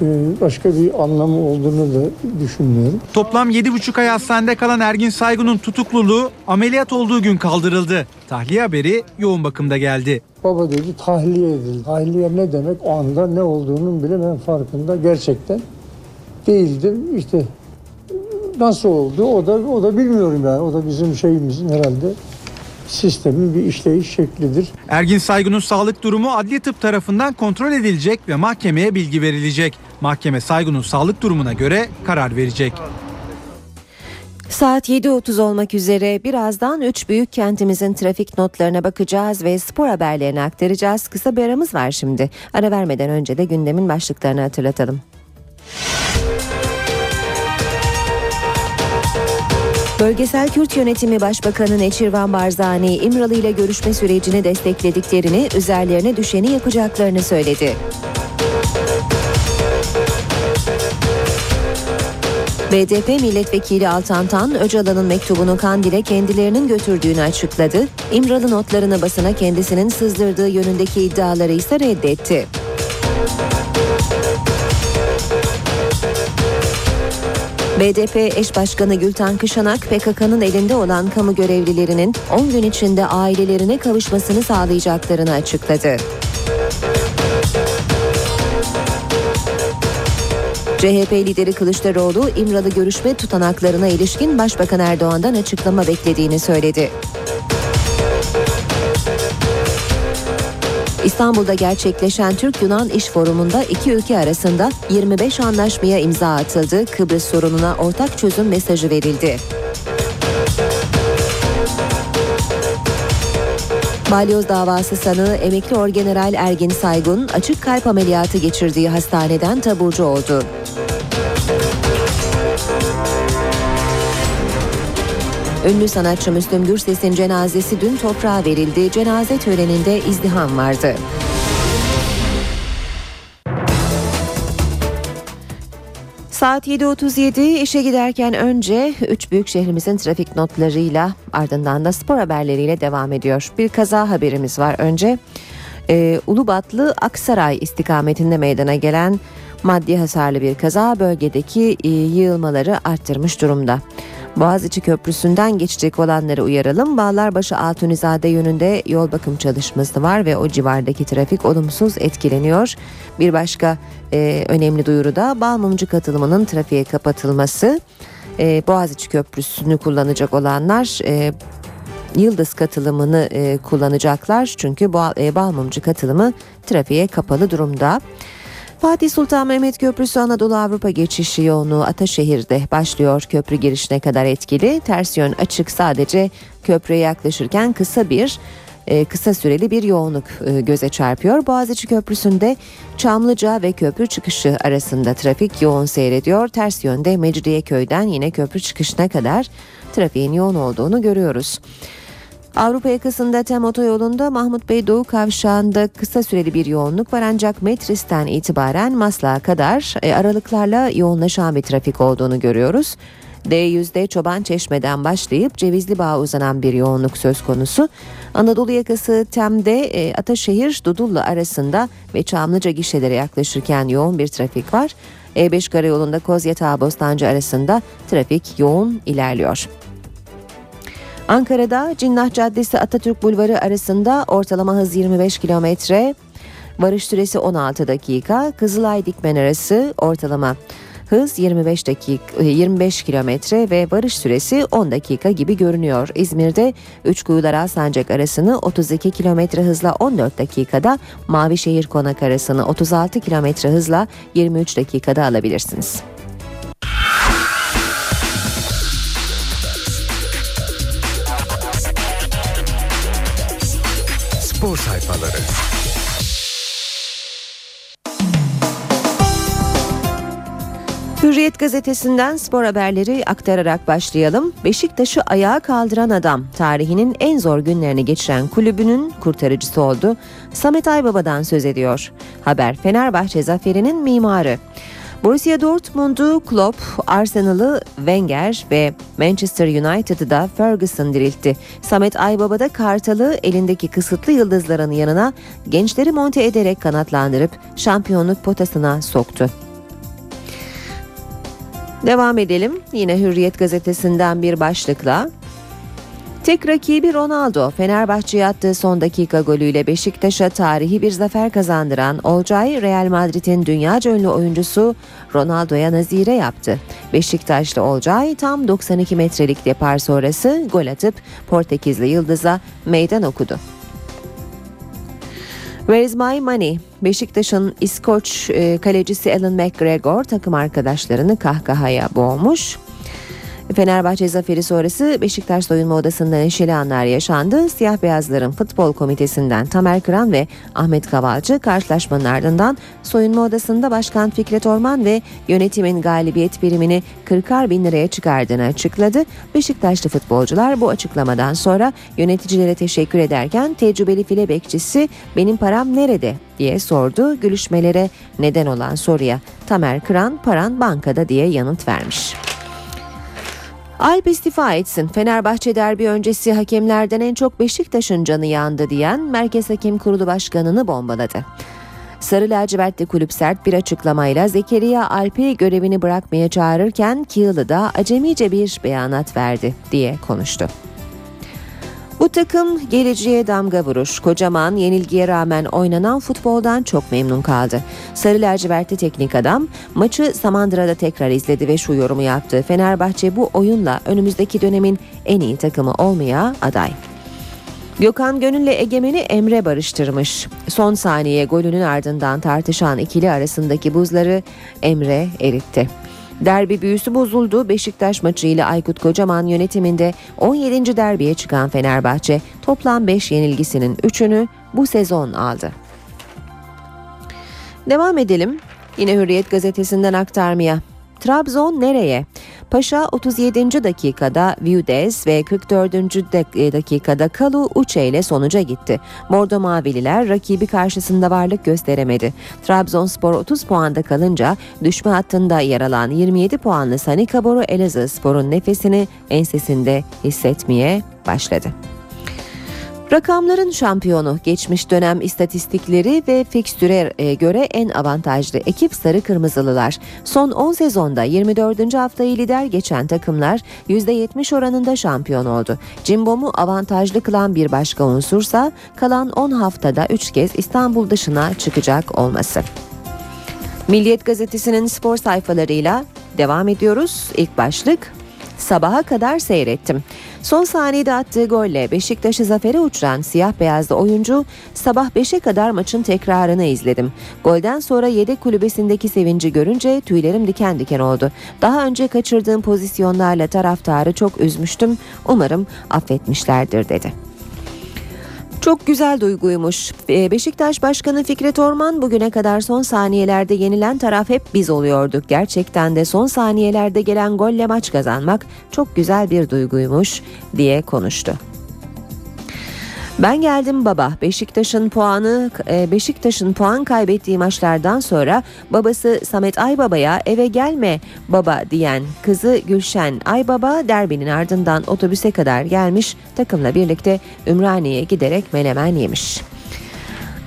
Speaker 16: Ee, başka bir anlamı olduğunu da düşünmüyorum.
Speaker 15: Toplam 7,5 ay hastanede kalan Ergin Saygun'un tutukluluğu ameliyat olduğu gün kaldırıldı. Tahliye haberi yoğun bakımda geldi.
Speaker 16: Baba dedi tahliye edildi. Tahliye ne demek o anda ne olduğunun bile ben farkında gerçekten değildim. İşte nasıl oldu o da o da bilmiyorum yani. O da bizim şeyimizin herhalde sistemin bir işleyiş şeklidir.
Speaker 15: Ergin Saygun'un sağlık durumu adli tıp tarafından kontrol edilecek ve mahkemeye bilgi verilecek. Mahkeme Saygun'un sağlık durumuna göre karar verecek.
Speaker 2: Saat 7.30 olmak üzere birazdan 3 büyük kentimizin trafik notlarına bakacağız ve spor haberlerini aktaracağız. Kısa bir aramız var şimdi. Ara vermeden önce de gündemin başlıklarını hatırlatalım. Bölgesel Kürt Yönetimi Başbakanı Neçirvan Barzani İmralı ile görüşme sürecini desteklediklerini, üzerlerine düşeni yapacaklarını söyledi. BDP milletvekili Altan Tan, Öcalan'ın mektubunu Kandil'e kendilerinin götürdüğünü açıkladı. İmralı notlarını basına kendisinin sızdırdığı yönündeki iddiaları ise reddetti. BDP eş başkanı Gülten Kışanak, PKK'nın elinde olan kamu görevlilerinin 10 gün içinde ailelerine kavuşmasını sağlayacaklarını açıkladı. CHP lideri Kılıçdaroğlu, İmralı görüşme tutanaklarına ilişkin Başbakan Erdoğan'dan açıklama beklediğini söyledi. İstanbul'da gerçekleşen Türk-Yunan İş Forumu'nda iki ülke arasında 25 anlaşmaya imza atıldı. Kıbrıs sorununa ortak çözüm mesajı verildi. Balyoz davası sanığı emekli orgeneral Ergin Saygun açık kalp ameliyatı geçirdiği hastaneden taburcu oldu. Ünlü sanatçı Müslüm Gürses'in cenazesi dün toprağa verildi. Cenaze töreninde izdiham vardı. Saat 7.37 işe giderken önce 3 büyük şehrimizin trafik notlarıyla ardından da spor haberleriyle devam ediyor. Bir kaza haberimiz var önce. Ee, Ulubatlı Aksaray istikametinde meydana gelen maddi hasarlı bir kaza bölgedeki e, yığılmaları arttırmış durumda. Boğaziçi Köprüsü'nden geçecek olanları uyaralım. Bağlarbaşı Altunizade yönünde yol bakım çalışması var ve o civardaki trafik olumsuz etkileniyor. Bir başka e, önemli duyuru da Balmumcu katılımının trafiğe kapatılması. E, Boğaziçi Köprüsü'nü kullanacak olanlar e, Yıldız katılımını e, kullanacaklar çünkü bu e, Balmumcu katılımı trafiğe kapalı durumda. Fatih Sultan Mehmet Köprüsü Anadolu Avrupa geçişi yoğunluğu Ataşehir'de başlıyor. Köprü girişine kadar etkili. Ters yön açık sadece köprüye yaklaşırken kısa bir e, kısa süreli bir yoğunluk e, göze çarpıyor. Boğaziçi Köprüsü'nde Çamlıca ve köprü çıkışı arasında trafik yoğun seyrediyor. Ters yönde Mecidiyeköy'den yine köprü çıkışına kadar trafiğin yoğun olduğunu görüyoruz. Avrupa yakasında Tem otoyolunda Mahmut Bey Doğu Kavşağı'nda kısa süreli bir yoğunluk var ancak Metris'ten itibaren Maslak'a kadar e, aralıklarla yoğunlaşan bir trafik olduğunu görüyoruz. D100'de Çoban Çeşme'den başlayıp Cevizli Bağ'a uzanan bir yoğunluk söz konusu. Anadolu yakası Tem'de e, Ataşehir Dudullu arasında ve Çamlıca gişelere yaklaşırken yoğun bir trafik var. E5 karayolunda Kozyatağı Bostancı arasında trafik yoğun ilerliyor. Ankara'da Cinnah Caddesi Atatürk Bulvarı arasında ortalama hız 25 kilometre, varış süresi 16 dakika, Kızılay Dikmen arası ortalama hız 25 dakika 25 kilometre ve varış süresi 10 dakika gibi görünüyor. İzmir'de Üçkuyular Alsancak arasını 32 kilometre hızla 14 dakikada, Mavişehir Konak arasını 36 kilometre hızla 23 dakikada alabilirsiniz.
Speaker 17: Spor sayfaları.
Speaker 2: Hürriyet gazetesinden spor haberleri aktararak başlayalım. Beşiktaş'ı ayağa kaldıran adam tarihinin en zor günlerini geçiren kulübünün kurtarıcısı oldu. Samet Aybaba'dan söz ediyor. Haber Fenerbahçe zaferinin mimarı. Borussia Dortmund'u Klopp, Arsenal'ı Wenger ve Manchester United'ı da Ferguson diriltti. Samet Aybaba da Kartal'ı elindeki kısıtlı yıldızların yanına gençleri monte ederek kanatlandırıp şampiyonluk potasına soktu. Devam edelim yine Hürriyet gazetesinden bir başlıkla. Tek rakibi Ronaldo, Fenerbahçe'ye attığı son dakika golüyle Beşiktaş'a tarihi bir zafer kazandıran Olcay, Real Madrid'in dünyaca ünlü oyuncusu Ronaldo'ya nazire yaptı. Beşiktaşlı Olcay tam 92 metrelik depar sonrası gol atıp Portekizli Yıldız'a meydan okudu. Where is my money? Beşiktaş'ın İskoç e, kalecisi Alan McGregor takım arkadaşlarını kahkahaya boğmuş. Fenerbahçe zaferi sonrası Beşiktaş soyunma odasında neşeli anlar yaşandı. Siyah beyazların futbol komitesinden Tamer Kıran ve Ahmet Kavalcı karşılaşmanın ardından soyunma odasında Başkan Fikret Orman ve yönetimin galibiyet birimini 40'ar bin liraya çıkardığını açıkladı. Beşiktaşlı futbolcular bu açıklamadan sonra yöneticilere teşekkür ederken tecrübeli file bekçisi benim param nerede diye sordu. Gülüşmelere neden olan soruya Tamer Kıran paran bankada diye yanıt vermiş. Alp istifa etsin. Fenerbahçe derbi öncesi hakemlerden en çok Beşiktaş'ın canı yandı diyen Merkez Hakem Kurulu Başkanı'nı bombaladı. Sarı lacivertli kulüp sert bir açıklamayla Zekeriya Alp'i görevini bırakmaya çağırırken Kiyılı da acemice bir beyanat verdi diye konuştu. Bu takım geleceğe damga vurur. Kocaman yenilgiye rağmen oynanan futboldan çok memnun kaldı. Sarı lacivertli teknik adam maçı Samandıra'da tekrar izledi ve şu yorumu yaptı. Fenerbahçe bu oyunla önümüzdeki dönemin en iyi takımı olmaya aday. Gökhan Gönül'le Egemen'i Emre barıştırmış. Son saniye golünün ardından tartışan ikili arasındaki buzları Emre eritti. Derbi büyüsü bozuldu. Beşiktaş maçıyla Aykut Kocaman yönetiminde 17. derbiye çıkan Fenerbahçe toplam 5 yenilgisinin 3'ünü bu sezon aldı. Devam edelim. Yine Hürriyet gazetesinden aktarmaya. Trabzon nereye? Paşa 37. dakikada Viudes ve 44. dakikada Kalu Uçe ile sonuca gitti. Bordo Mavililer rakibi karşısında varlık gösteremedi. Trabzonspor 30 puanda kalınca düşme hattında yer alan 27 puanlı Sanika Boru Elazığ Spor'un nefesini ensesinde hissetmeye başladı. Rakamların şampiyonu geçmiş dönem istatistikleri ve fikstüre e, göre en avantajlı ekip Sarı Kırmızılılar. Son 10 sezonda 24. haftayı lider geçen takımlar %70 oranında şampiyon oldu. Cimbom'u avantajlı kılan bir başka unsursa kalan 10 haftada 3 kez İstanbul dışına çıkacak olması. Milliyet gazetesinin spor sayfalarıyla devam ediyoruz. İlk başlık sabaha kadar seyrettim. Son saniyede attığı golle Beşiktaş'ı zafere uçuran siyah beyazlı oyuncu sabah 5'e kadar maçın tekrarını izledim. Golden sonra yedek kulübesindeki sevinci görünce tüylerim diken diken oldu. Daha önce kaçırdığım pozisyonlarla taraftarı çok üzmüştüm. Umarım affetmişlerdir dedi. Çok güzel duyguymuş. Beşiktaş Başkanı Fikret Orman bugüne kadar son saniyelerde yenilen taraf hep biz oluyorduk. Gerçekten de son saniyelerde gelen golle maç kazanmak çok güzel bir duyguymuş diye konuştu. Ben geldim baba. Beşiktaş'ın puanı e, Beşiktaş'ın puan kaybettiği maçlardan sonra babası Samet Aybaba'ya eve gelme baba diyen kızı Gülşen Aybaba derbinin ardından otobüse kadar gelmiş takımla birlikte Ümraniye'ye giderek melemen yemiş.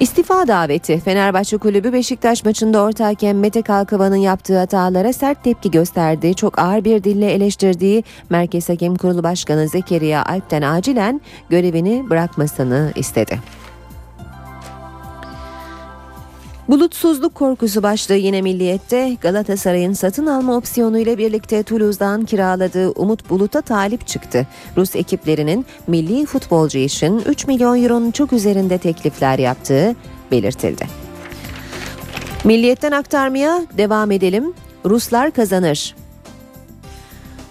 Speaker 2: İstifa daveti Fenerbahçe Kulübü Beşiktaş maçında orta hakem Mete Kalkıvan'ın yaptığı hatalara sert tepki gösterdi. Çok ağır bir dille eleştirdiği Merkez Hakem Kurulu Başkanı Zekeriya Alp'ten acilen görevini bırakmasını istedi. Bulutsuzluk korkusu başlığı yine milliyette Galatasaray'ın satın alma opsiyonu ile birlikte Toulouse'dan kiraladığı Umut Bulut'a talip çıktı. Rus ekiplerinin milli futbolcu için 3 milyon euronun çok üzerinde teklifler yaptığı belirtildi. Milliyetten aktarmaya devam edelim. Ruslar kazanır.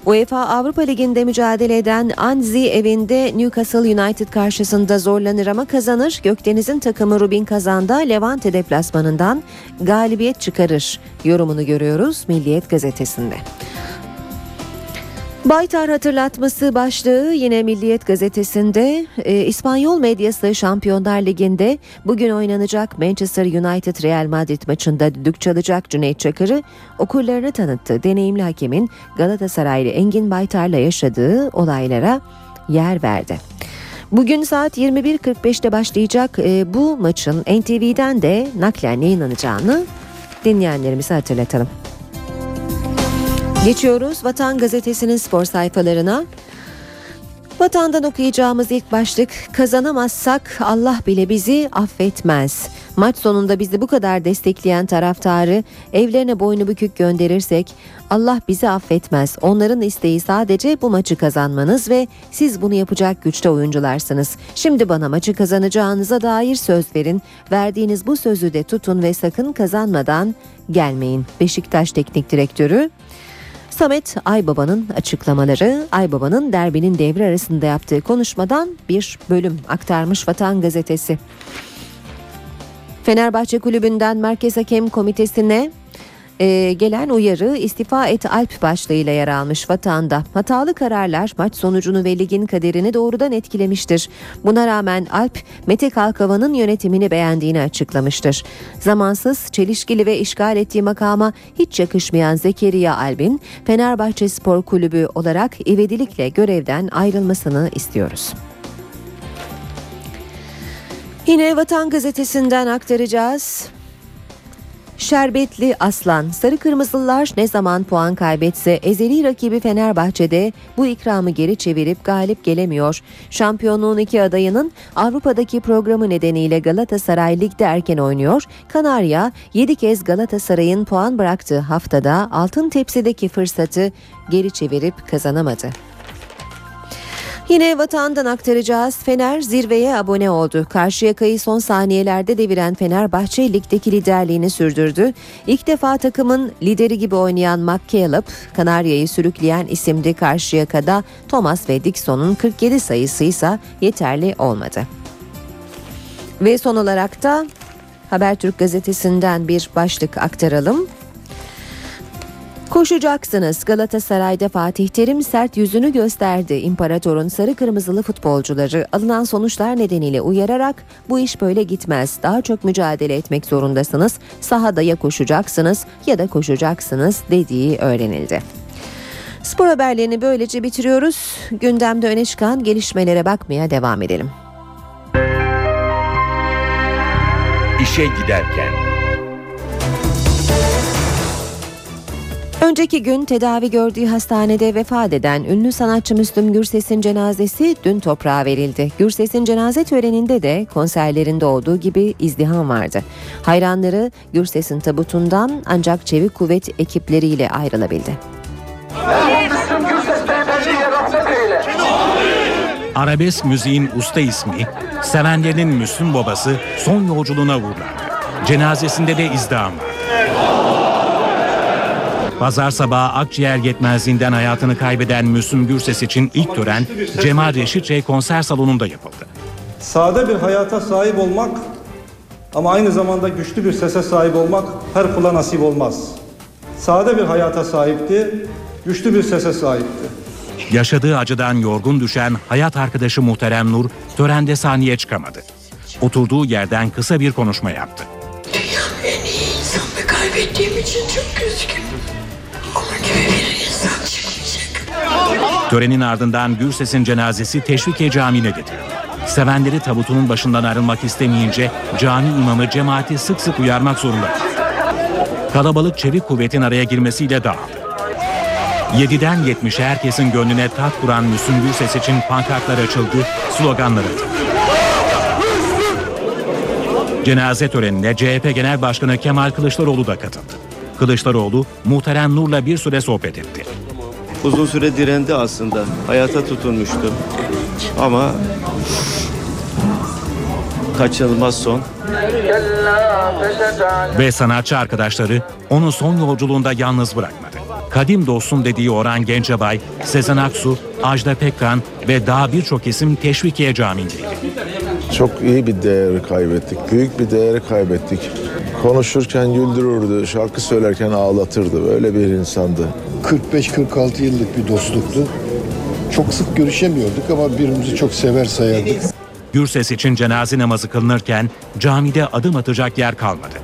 Speaker 2: UEFA Avrupa Ligi'nde mücadele eden Anzi evinde Newcastle United karşısında zorlanır ama kazanır. Gökdeniz'in takımı Rubin Kazan'da Levante deplasmanından galibiyet çıkarır yorumunu görüyoruz Milliyet gazetesinde. Baytar hatırlatması başlığı yine Milliyet gazetesinde e, İspanyol medyası Şampiyonlar Ligi'nde bugün oynanacak Manchester United Real Madrid maçında düdük çalacak Cüneyt Çakır'ı okurlarını tanıttı. Deneyimli hakemin Galatasaraylı Engin Baytar'la yaşadığı olaylara yer verdi. Bugün saat 21.45'te başlayacak e, bu maçın NTV'den de naklen yayınlanacağını dinleyenlerimize hatırlatalım. Geçiyoruz Vatan Gazetesi'nin spor sayfalarına. Vatandan okuyacağımız ilk başlık kazanamazsak Allah bile bizi affetmez. Maç sonunda bizi bu kadar destekleyen taraftarı evlerine boynu bükük gönderirsek Allah bizi affetmez. Onların isteği sadece bu maçı kazanmanız ve siz bunu yapacak güçte oyuncularsınız. Şimdi bana maçı kazanacağınıza dair söz verin. Verdiğiniz bu sözü de tutun ve sakın kazanmadan gelmeyin. Beşiktaş Teknik Direktörü Samet Aybaba'nın açıklamaları Aybaba'nın derbinin devre arasında yaptığı konuşmadan bir bölüm aktarmış Vatan Gazetesi. Fenerbahçe Kulübü'nden Merkez Hakem Komitesi'ne e, gelen uyarı istifa et Alp başlığıyla yer almış vatanda. Hatalı kararlar maç sonucunu ve ligin kaderini doğrudan etkilemiştir. Buna rağmen Alp Mete Kalkavan'ın yönetimini beğendiğini açıklamıştır. Zamansız, çelişkili ve işgal ettiği makama hiç yakışmayan Zekeriya Alp'in Fenerbahçe Spor Kulübü olarak ivedilikle görevden ayrılmasını istiyoruz. Yine Vatan Gazetesi'nden aktaracağız. Şerbetli Aslan, Sarı Kırmızılılar ne zaman puan kaybetse ezeli rakibi Fenerbahçe'de bu ikramı geri çevirip galip gelemiyor. Şampiyonluğun iki adayının Avrupa'daki programı nedeniyle Galatasaray ligde erken oynuyor. Kanarya 7 kez Galatasaray'ın puan bıraktığı haftada altın tepsideki fırsatı geri çevirip kazanamadı. Yine vatandan aktaracağız. Fener zirveye abone oldu. Karşıyaka'yı son saniyelerde deviren Fenerbahçe ligdeki liderliğini sürdürdü. İlk defa takımın lideri gibi oynayan McCallum, Kanarya'yı sürükleyen isimdi Karşıyaka'da Thomas ve Dixon'un 47 sayısı ise yeterli olmadı. Ve son olarak da Habertürk gazetesinden bir başlık aktaralım. Koşacaksınız. Galatasaray'da Fatih Terim sert yüzünü gösterdi. İmparatorun sarı kırmızılı futbolcuları alınan sonuçlar nedeniyle uyararak bu iş böyle gitmez. Daha çok mücadele etmek zorundasınız. Sahada ya koşacaksınız ya da koşacaksınız dediği öğrenildi. Spor haberlerini böylece bitiriyoruz. Gündemde öne çıkan gelişmelere bakmaya devam edelim.
Speaker 1: İşe giderken
Speaker 2: Önceki gün tedavi gördüğü hastanede vefat eden ünlü sanatçı Müslüm Gürses'in cenazesi dün toprağa verildi. Gürses'in cenaze töreninde de konserlerinde olduğu gibi izdiham vardı. Hayranları Gürses'in tabutundan ancak çevik kuvvet ekipleriyle ayrılabildi.
Speaker 4: Arabesk müziğin usta ismi, sevenlerinin Müslüm babası son yolculuğuna uğurlandı. Cenazesinde de izdiham var. Pazar sabahı akciğer yetmezliğinden hayatını kaybeden Müslüm Gürses için ilk tören Cemal Reşit Rey konser salonunda yapıldı.
Speaker 17: Sade bir hayata sahip olmak ama aynı zamanda güçlü bir sese sahip olmak her kula nasip olmaz. Sade bir hayata sahipti, güçlü bir sese sahipti.
Speaker 4: Yaşadığı acıdan yorgun düşen hayat arkadaşı Muhterem Nur törende sahneye çıkamadı. Oturduğu yerden kısa bir konuşma yaptı.
Speaker 18: En iyi insanı kaybettiğim için çok üzgünüm. Onun gibi bir insan çıkmayacak.
Speaker 4: Törenin ardından Gürses'in cenazesi Teşvikiye Camii'ne getirildi. Sevenleri tabutunun başından ayrılmak istemeyince cami imamı cemaati sık sık uyarmak zorunda. Kalabalık çevik kuvvetin araya girmesiyle dağıldı. 7'den 70'e herkesin gönlüne tat kuran Müslüm Gürses için pankartlar açıldı, sloganlar atıldı. Cenaze törenine CHP Genel Başkanı Kemal Kılıçdaroğlu da katıldı. Kılıçdaroğlu, Muhterem Nur'la bir süre sohbet etti.
Speaker 19: Uzun süre direndi aslında. Hayata tutunmuştu. Ama kaçınılmaz son.
Speaker 4: Ve sanatçı arkadaşları onu son yolculuğunda yalnız bırakmadı. Kadim dostum dediği Orhan Gencebay, Sezen Aksu, Ajda Pekkan ve daha birçok isim Teşvikiye Camii'ndeydi.
Speaker 20: Çok iyi bir değeri kaybettik. Büyük bir değeri kaybettik. Konuşurken güldürürdü, şarkı söylerken ağlatırdı. Böyle bir insandı.
Speaker 21: 45-46 yıllık bir dostluktu. Çok sık görüşemiyorduk ama birbirimizi çok sever sayardık.
Speaker 4: Gürses için cenaze namazı kılınırken camide adım atacak yer kalmadı.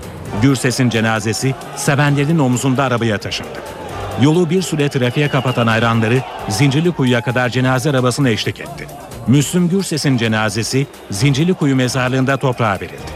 Speaker 4: Gürses'in cenazesi sevenlerin omzunda arabaya taşındı. Yolu bir süre trafiğe kapatan hayranları Zincirlikuyu'ya kadar cenaze arabasına eşlik etti. Müslüm Gürses'in cenazesi Zincirlikuyu mezarlığında toprağa verildi.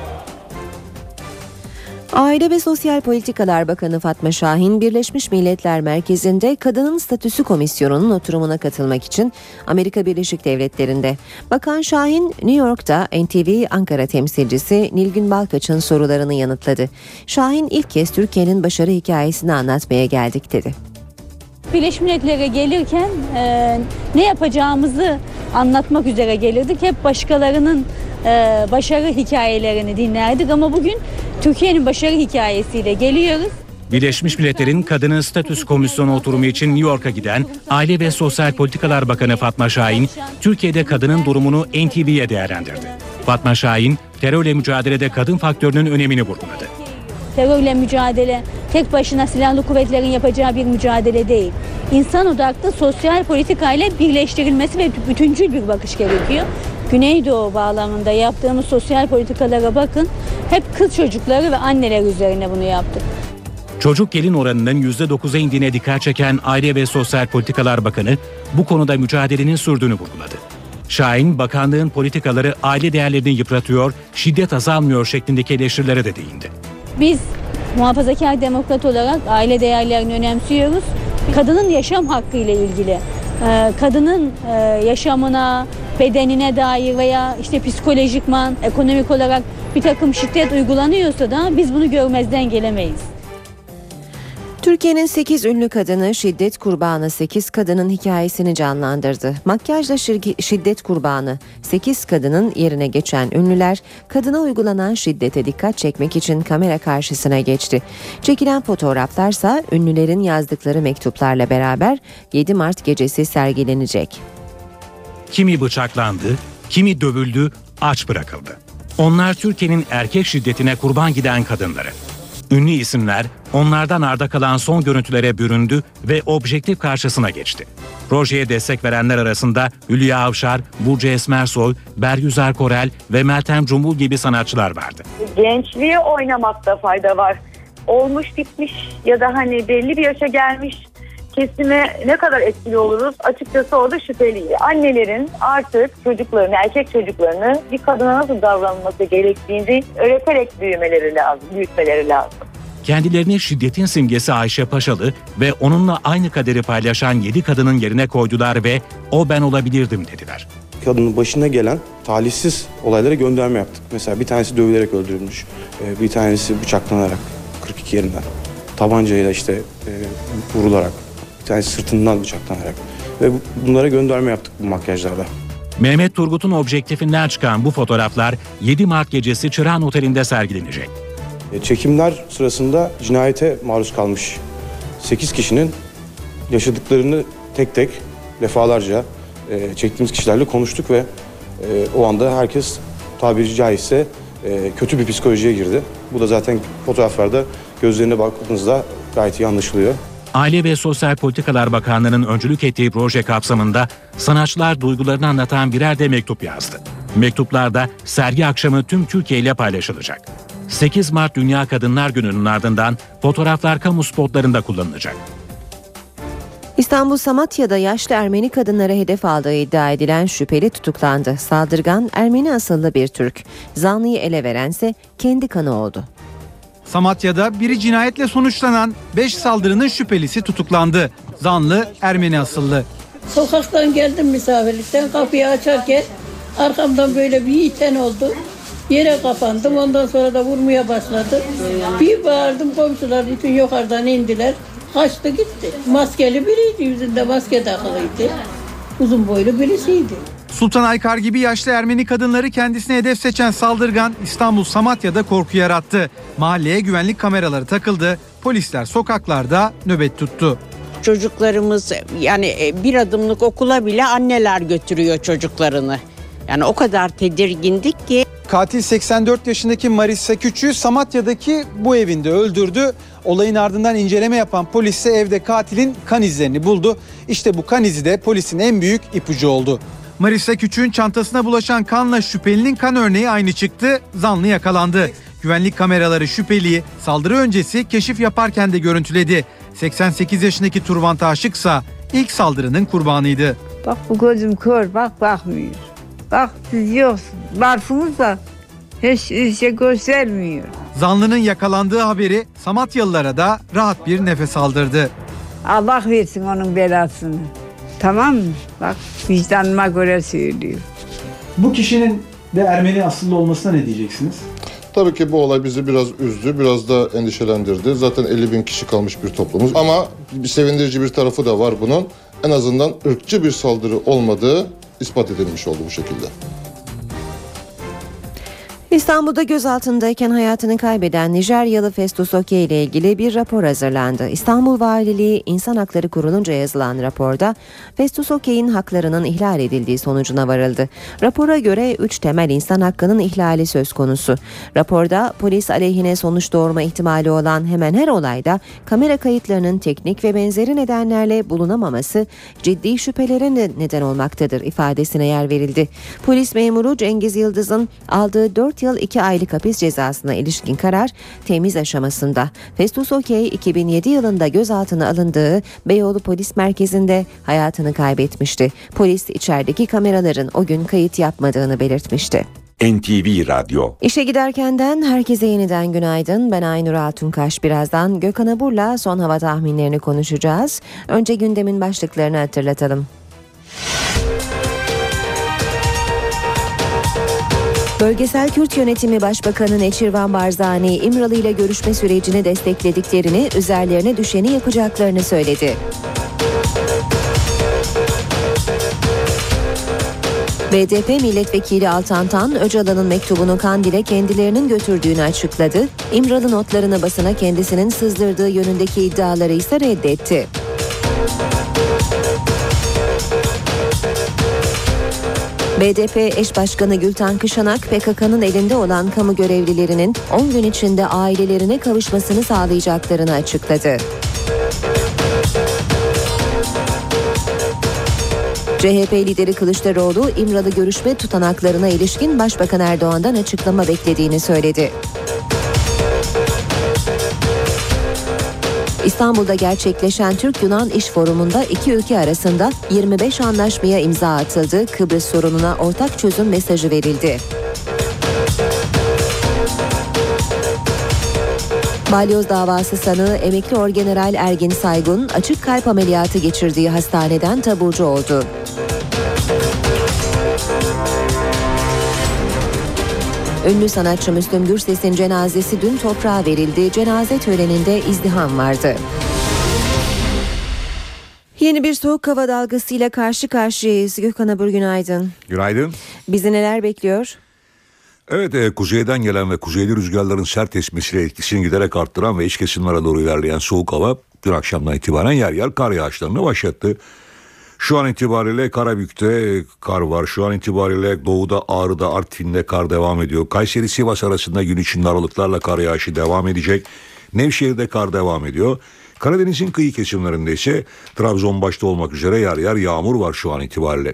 Speaker 2: Aile ve Sosyal Politikalar Bakanı Fatma Şahin, Birleşmiş Milletler Merkezi'nde Kadının Statüsü Komisyonu'nun oturumuna katılmak için Amerika Birleşik Devletleri'nde. Bakan Şahin, New York'ta NTV Ankara temsilcisi Nilgün Balkaç'ın sorularını yanıtladı. Şahin ilk kez Türkiye'nin başarı hikayesini anlatmaya geldik dedi.
Speaker 22: Birleşmiş Milletler'e gelirken e, ne yapacağımızı anlatmak üzere gelirdik. Hep başkalarının e, başarı hikayelerini dinlerdik ama bugün Türkiye'nin başarı hikayesiyle geliyoruz.
Speaker 4: Birleşmiş Milletler'in Kadının Statüsü Komisyonu oturumu için New York'a giden Aile ve Sosyal Politikalar Bakanı Fatma Şahin, Türkiye'de kadının durumunu NTV'ye değerlendirdi. Fatma Şahin, terörle mücadelede kadın faktörünün önemini vurguladı.
Speaker 22: Terörle mücadele tek başına silahlı kuvvetlerin yapacağı bir mücadele değil. İnsan odaklı sosyal politikayla birleştirilmesi ve bütüncül bir bakış gerekiyor. Güneydoğu bağlamında yaptığımız sosyal politikalara bakın. Hep kız çocukları ve anneler üzerine bunu yaptık.
Speaker 4: Çocuk gelin oranının %9'a indiğine dikkat çeken Aile ve Sosyal Politikalar Bakanı bu konuda mücadelenin sürdüğünü vurguladı. Şahin, bakanlığın politikaları aile değerlerini yıpratıyor, şiddet azalmıyor şeklindeki eleştirilere de değindi.
Speaker 22: Biz muhafazakar demokrat olarak aile değerlerini önemsiyoruz. Kadının yaşam hakkı ile ilgili, e, kadının e, yaşamına, bedenine dair veya işte psikolojikman, ekonomik olarak bir takım şiddet uygulanıyorsa da biz bunu görmezden gelemeyiz.
Speaker 2: Türkiye'nin 8 ünlü kadını şiddet kurbanı 8 kadının hikayesini canlandırdı. Makyajla şiddet kurbanı 8 kadının yerine geçen ünlüler kadına uygulanan şiddete dikkat çekmek için kamera karşısına geçti. Çekilen fotoğraflarsa ünlülerin yazdıkları mektuplarla beraber 7 Mart gecesi sergilenecek.
Speaker 4: Kimi bıçaklandı, kimi dövüldü, aç bırakıldı. Onlar Türkiye'nin erkek şiddetine kurban giden kadınları. Ünlü isimler onlardan arda kalan son görüntülere büründü ve objektif karşısına geçti. Projeye destek verenler arasında Hülya Avşar, Burcu Esmersoy, Bergüzar Korel ve Meltem Cumbul gibi sanatçılar vardı.
Speaker 23: gençliğe oynamakta fayda var. Olmuş bitmiş ya da hani belli bir yaşa gelmiş kesime ne kadar etkili oluruz açıkçası orada şüpheli. Annelerin artık çocuklarını, erkek çocuklarını bir kadına nasıl davranması gerektiğini öğreterek büyümeleri lazım, büyütmeleri lazım.
Speaker 4: Kendilerini şiddetin simgesi Ayşe Paşalı ve onunla aynı kaderi paylaşan 7 kadının yerine koydular ve o ben olabilirdim dediler.
Speaker 24: kadının başına gelen talihsiz olaylara gönderme yaptık. Mesela bir tanesi dövülerek öldürülmüş, e, bir tanesi bıçaklanarak 42 yerinden, tabancayla işte e, vurularak, tanesi sırtından bıçaklanarak ve bu- bunlara gönderme yaptık bu makyajlarda.
Speaker 4: Mehmet Turgut'un objektifinden çıkan bu fotoğraflar 7 Mart gecesi Çırağan Oteli'nde sergilenecek.
Speaker 24: E, Çekimler sırasında cinayete maruz kalmış 8 kişinin yaşadıklarını tek tek defalarca e, çektiğimiz kişilerle konuştuk ve e, o anda herkes tabiri caizse e, kötü bir psikolojiye girdi. Bu da zaten fotoğraflarda gözlerine baktığınızda gayet iyi anlaşılıyor.
Speaker 4: Aile ve Sosyal Politikalar Bakanlığı'nın öncülük ettiği proje kapsamında sanatçılar duygularını anlatan birer de mektup yazdı. Mektuplarda sergi akşamı tüm Türkiye ile paylaşılacak. 8 Mart Dünya Kadınlar Günü'nün ardından fotoğraflar kamu spotlarında kullanılacak.
Speaker 2: İstanbul Samatya'da yaşlı Ermeni kadınlara hedef aldığı iddia edilen şüpheli tutuklandı. Saldırgan Ermeni asıllı bir Türk. Zanlıyı ele verense kendi kanı oldu.
Speaker 15: Samatya'da biri cinayetle sonuçlanan 5 saldırının şüphelisi tutuklandı. Zanlı Ermeni asıllı.
Speaker 25: Sokaktan geldim misafirlikten kapıyı açarken arkamdan böyle bir iten oldu. Yere kapandım ondan sonra da vurmaya başladı. Bir bağırdım komşular bütün yukarıdan indiler. Kaçtı gitti. Maskeli biriydi yüzünde maske takılıydı. Uzun boylu birisiydi.
Speaker 15: Sultan Aykar gibi yaşlı Ermeni kadınları kendisine hedef seçen saldırgan İstanbul Samatya'da korku yarattı. Mahalleye güvenlik kameraları takıldı. Polisler sokaklarda nöbet tuttu.
Speaker 26: Çocuklarımız yani e, bir adımlık okula bile anneler götürüyor çocuklarını. Yani o kadar tedirgindik ki.
Speaker 15: Katil 84 yaşındaki Marisa Küçük'ü Samatya'daki bu evinde öldürdü. Olayın ardından inceleme yapan polis ise evde katilin kan izlerini buldu. İşte bu kan izi de polisin en büyük ipucu oldu. Marisa Küçük'ün çantasına bulaşan kanla şüphelinin kan örneği aynı çıktı. Zanlı yakalandı. Güvenlik kameraları şüpheliyi saldırı öncesi keşif yaparken de görüntüledi. 88 yaşındaki Turvant Aşıksa ilk saldırının kurbanıydı.
Speaker 27: Bak bu gözüm kör bak bakmıyor. Bak siz yoksunuz. Varsınız da hiç şey göstermiyor.
Speaker 15: Zanlının yakalandığı haberi Samatyalılara da rahat bir nefes aldırdı.
Speaker 27: Allah versin onun belasını. Tamam mı? Bak vicdanıma göre söylüyor.
Speaker 15: Bu kişinin de Ermeni asıllı olmasına ne diyeceksiniz?
Speaker 28: Tabii ki bu olay bizi biraz üzdü, biraz da endişelendirdi. Zaten 50 bin kişi kalmış bir toplumuz. Ama bir sevindirici bir tarafı da var bunun. En azından ırkçı bir saldırı olmadığı ispat edilmiş oldu bu şekilde.
Speaker 2: İstanbul'da gözaltındayken hayatını kaybeden Nijeryalı Festus Oke ile ilgili bir rapor hazırlandı. İstanbul Valiliği İnsan Hakları Kurulu'nca yazılan raporda Festus Oke'nin haklarının ihlal edildiği sonucuna varıldı. Rapora göre 3 temel insan hakkının ihlali söz konusu. Raporda polis aleyhine sonuç doğurma ihtimali olan hemen her olayda kamera kayıtlarının teknik ve benzeri nedenlerle bulunamaması ciddi şüphelere neden olmaktadır ifadesine yer verildi. Polis memuru Cengiz Yıldız'ın aldığı 4 yıl 2 aylık hapis cezasına ilişkin karar temiz aşamasında. Festus Okey 2007 yılında gözaltına alındığı Beyoğlu Polis Merkezi'nde hayatını kaybetmişti. Polis içerideki kameraların o gün kayıt yapmadığını belirtmişti.
Speaker 1: NTV Radyo
Speaker 2: İşe giderkenden herkese yeniden günaydın. Ben Aynur Altunkaş. Birazdan Gökhan Abur'la son hava tahminlerini konuşacağız. Önce gündemin başlıklarını hatırlatalım. Bölgesel Kürt Yönetimi Başbakanı Neçirvan Barzani, İmralı ile görüşme sürecini desteklediklerini, üzerlerine düşeni yapacaklarını söyledi. BDP milletvekili Altan Tan, Öcalan'ın mektubunu Kandil'e kendilerinin götürdüğünü açıkladı. İmralı notlarını basına kendisinin sızdırdığı yönündeki iddiaları ise reddetti. BDP eş başkanı Gülten Kışanak, PKK'nın elinde olan kamu görevlilerinin 10 gün içinde ailelerine kavuşmasını sağlayacaklarını açıkladı. CHP lideri Kılıçdaroğlu, İmralı görüşme tutanaklarına ilişkin Başbakan Erdoğan'dan açıklama beklediğini söyledi. İstanbul'da gerçekleşen Türk-Yunan İş Forumu'nda iki ülke arasında 25 anlaşmaya imza atıldı. Kıbrıs sorununa ortak çözüm mesajı verildi. Balyoz davası sanığı emekli orgeneral Ergin Saygun açık kalp ameliyatı geçirdiği hastaneden taburcu oldu. Ünlü sanatçı Müslüm Gürses'in cenazesi dün toprağa verildi. Cenaze töreninde izdiham vardı. Yeni bir soğuk hava dalgasıyla karşı karşıyayız. Gökhan Abur günaydın.
Speaker 29: Günaydın.
Speaker 2: Bizi neler bekliyor?
Speaker 29: Evet e, kuzeyden gelen ve kuzeyli rüzgarların sert esmesiyle etkisini giderek arttıran ve iç kesimlere doğru ilerleyen soğuk hava dün akşamdan itibaren yer yer kar yağışlarını başlattı. Şu an itibariyle Karabük'te kar var. Şu an itibariyle doğuda Ağrı'da Artvin'de kar devam ediyor. Kayseri Sivas arasında gün içinde aralıklarla kar yağışı devam edecek. Nevşehir'de kar devam ediyor. Karadeniz'in kıyı kesimlerinde ise Trabzon başta olmak üzere yer yer yağmur var şu an itibariyle.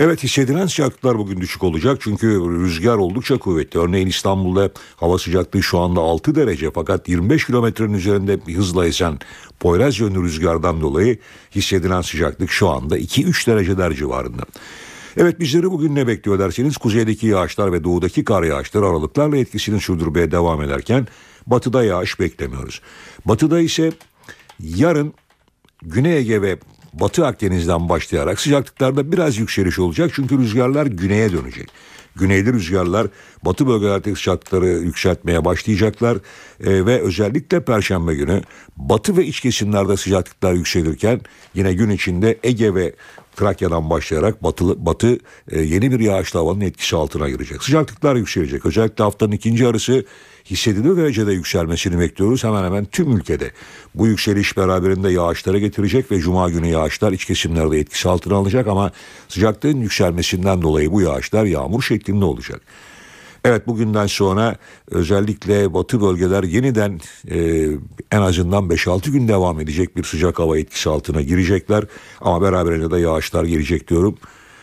Speaker 29: Evet hissedilen sıcaklıklar bugün düşük olacak çünkü rüzgar oldukça kuvvetli. Örneğin İstanbul'da hava sıcaklığı şu anda 6 derece fakat 25 kilometrenin üzerinde bir hızla esen Poyraz yönlü rüzgardan dolayı hissedilen sıcaklık şu anda 2-3 dereceler civarında. Evet bizleri bugün ne bekliyor derseniz kuzeydeki yağışlar ve doğudaki kar yağışları aralıklarla etkisini sürdürmeye devam ederken batıda yağış beklemiyoruz. Batıda ise yarın Güney Ege ve Batı Akdeniz'den başlayarak sıcaklıklarda biraz yükseliş olacak çünkü rüzgarlar güneye dönecek. Güneyli rüzgarlar batı bölgelerdeki sıcaklıkları yükseltmeye başlayacaklar e, ve özellikle perşembe günü batı ve iç kesimlerde sıcaklıklar yükselirken yine gün içinde Ege ve Trakya'dan başlayarak batı, batı e, yeni bir yağışlı havanın etkisi altına girecek. Sıcaklıklar yükselecek. Özellikle haftanın ikinci yarısı hissedilir derecede yükselmesini bekliyoruz hemen hemen tüm ülkede. Bu yükseliş beraberinde yağışları getirecek ve cuma günü yağışlar iç kesimlerde etkisi altına alacak ama sıcaklığın yükselmesinden dolayı bu yağışlar yağmur şeklinde olacak. Evet bugünden sonra özellikle batı bölgeler yeniden e, en azından 5-6 gün devam edecek bir sıcak hava etkisi altına girecekler. Ama beraberinde de yağışlar gelecek diyorum.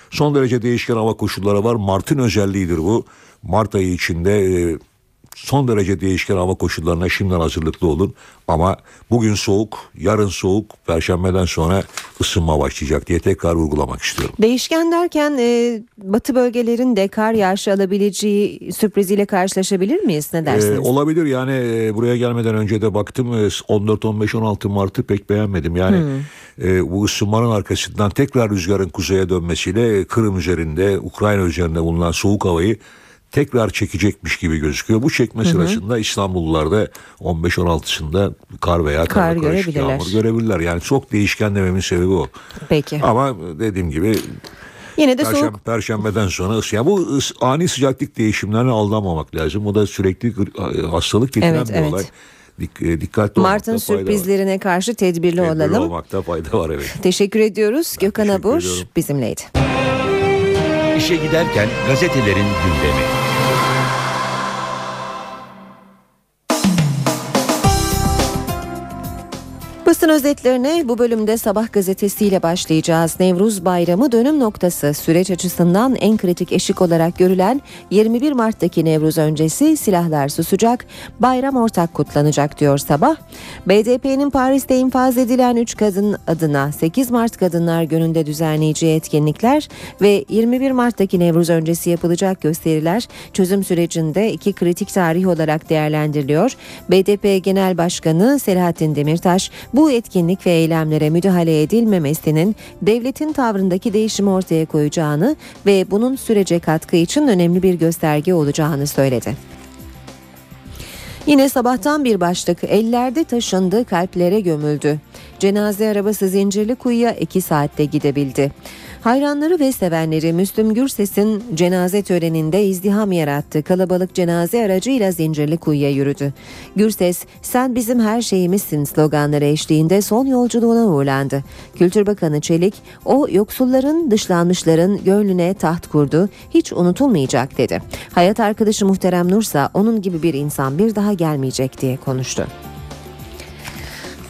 Speaker 29: Son derece değişken hava koşulları var. Mart'ın özelliğidir bu. Mart ayı içinde e, son derece değişken hava koşullarına şimdiden hazırlıklı olun. Ama bugün soğuk, yarın soğuk, perşembeden sonra ısınma başlayacak diye tekrar vurgulamak istiyorum.
Speaker 2: Değişken derken e, batı bölgelerin de kar yağışı alabileceği sürpriziyle karşılaşabilir miyiz? Ne dersiniz?
Speaker 29: Ee, olabilir yani e, buraya gelmeden önce de baktım e, 14, 15, 16 Mart'ı pek beğenmedim. Yani
Speaker 2: Hmm.
Speaker 29: e, bu ısınmanın arkasından tekrar rüzgarın kuzeye dönmesiyle Kırım üzerinde, Ukrayna üzerinde bulunan soğuk havayı tekrar çekecekmiş gibi gözüküyor. Bu çekme
Speaker 2: Hı hı.
Speaker 29: sırasında İstanbullularda 15-16'sında kar veya
Speaker 2: Kar
Speaker 29: karla karışık yağmur görebilirler. Yani çok değişken dememin sebebi o.
Speaker 2: Peki.
Speaker 29: Ama dediğim gibi
Speaker 2: Yine de
Speaker 29: Perşembe,
Speaker 2: soğuk
Speaker 29: Perşembeden sonra ısı. Yani bu ani sıcaklık değişimlerine aldanmamak lazım. O da sürekli gr- hastalık getiren
Speaker 2: Evet,
Speaker 29: bir
Speaker 2: evet.
Speaker 29: olay. Dik, e, dikkatli
Speaker 2: Mart'ın
Speaker 29: fayda var.
Speaker 2: sürprizlerine karşı tedbirli
Speaker 29: Tedbirli
Speaker 2: olalım.
Speaker 29: olmakta fayda var evet.
Speaker 2: Teşekkür ediyoruz. Gökhan Abur
Speaker 29: ediyorum.
Speaker 2: bizimleydi.
Speaker 1: İşe giderken gazetelerin gündemi.
Speaker 2: Basın özetlerine bu bölümde Sabah gazetesiyle başlayacağız. Nevruz Bayramı dönüm noktası süreç açısından en kritik eşik olarak görülen 21 Mart'taki Nevruz öncesi silahlar susacak, bayram ortak kutlanacak diyor Sabah. BDP'nin Paris'te infaz edilen 3 kadın adına 8 Mart Kadınlar Günü'nde düzenleyeceği etkinlikler ve 21 Mart'taki Nevruz öncesi yapılacak gösteriler çözüm sürecinde iki kritik tarih olarak değerlendiriliyor. BDP Genel Başkanı Selahattin Demirtaş bu etkinlik ve eylemlere müdahale edilmemesinin devletin tavrındaki değişimi ortaya koyacağını ve bunun sürece katkı için önemli bir gösterge olacağını söyledi. Yine sabahtan bir başlık ellerde taşındı kalplere gömüldü. Cenaze arabası Zincirli Kuyu'ya 2 saatte gidebildi. Hayranları ve sevenleri Müslüm Gürses'in cenaze töreninde izdiham yarattı. Kalabalık cenaze aracıyla Zincirli Kuyu'ya yürüdü. Gürses, sen bizim her şeyimizsin sloganları eşliğinde son yolculuğuna uğurlandı. Kültür Bakanı Çelik, o yoksulların, dışlanmışların gönlüne taht kurdu, hiç unutulmayacak dedi. Hayat arkadaşı Muhterem Nursa onun gibi bir insan bir daha gelmeyecek diye konuştu.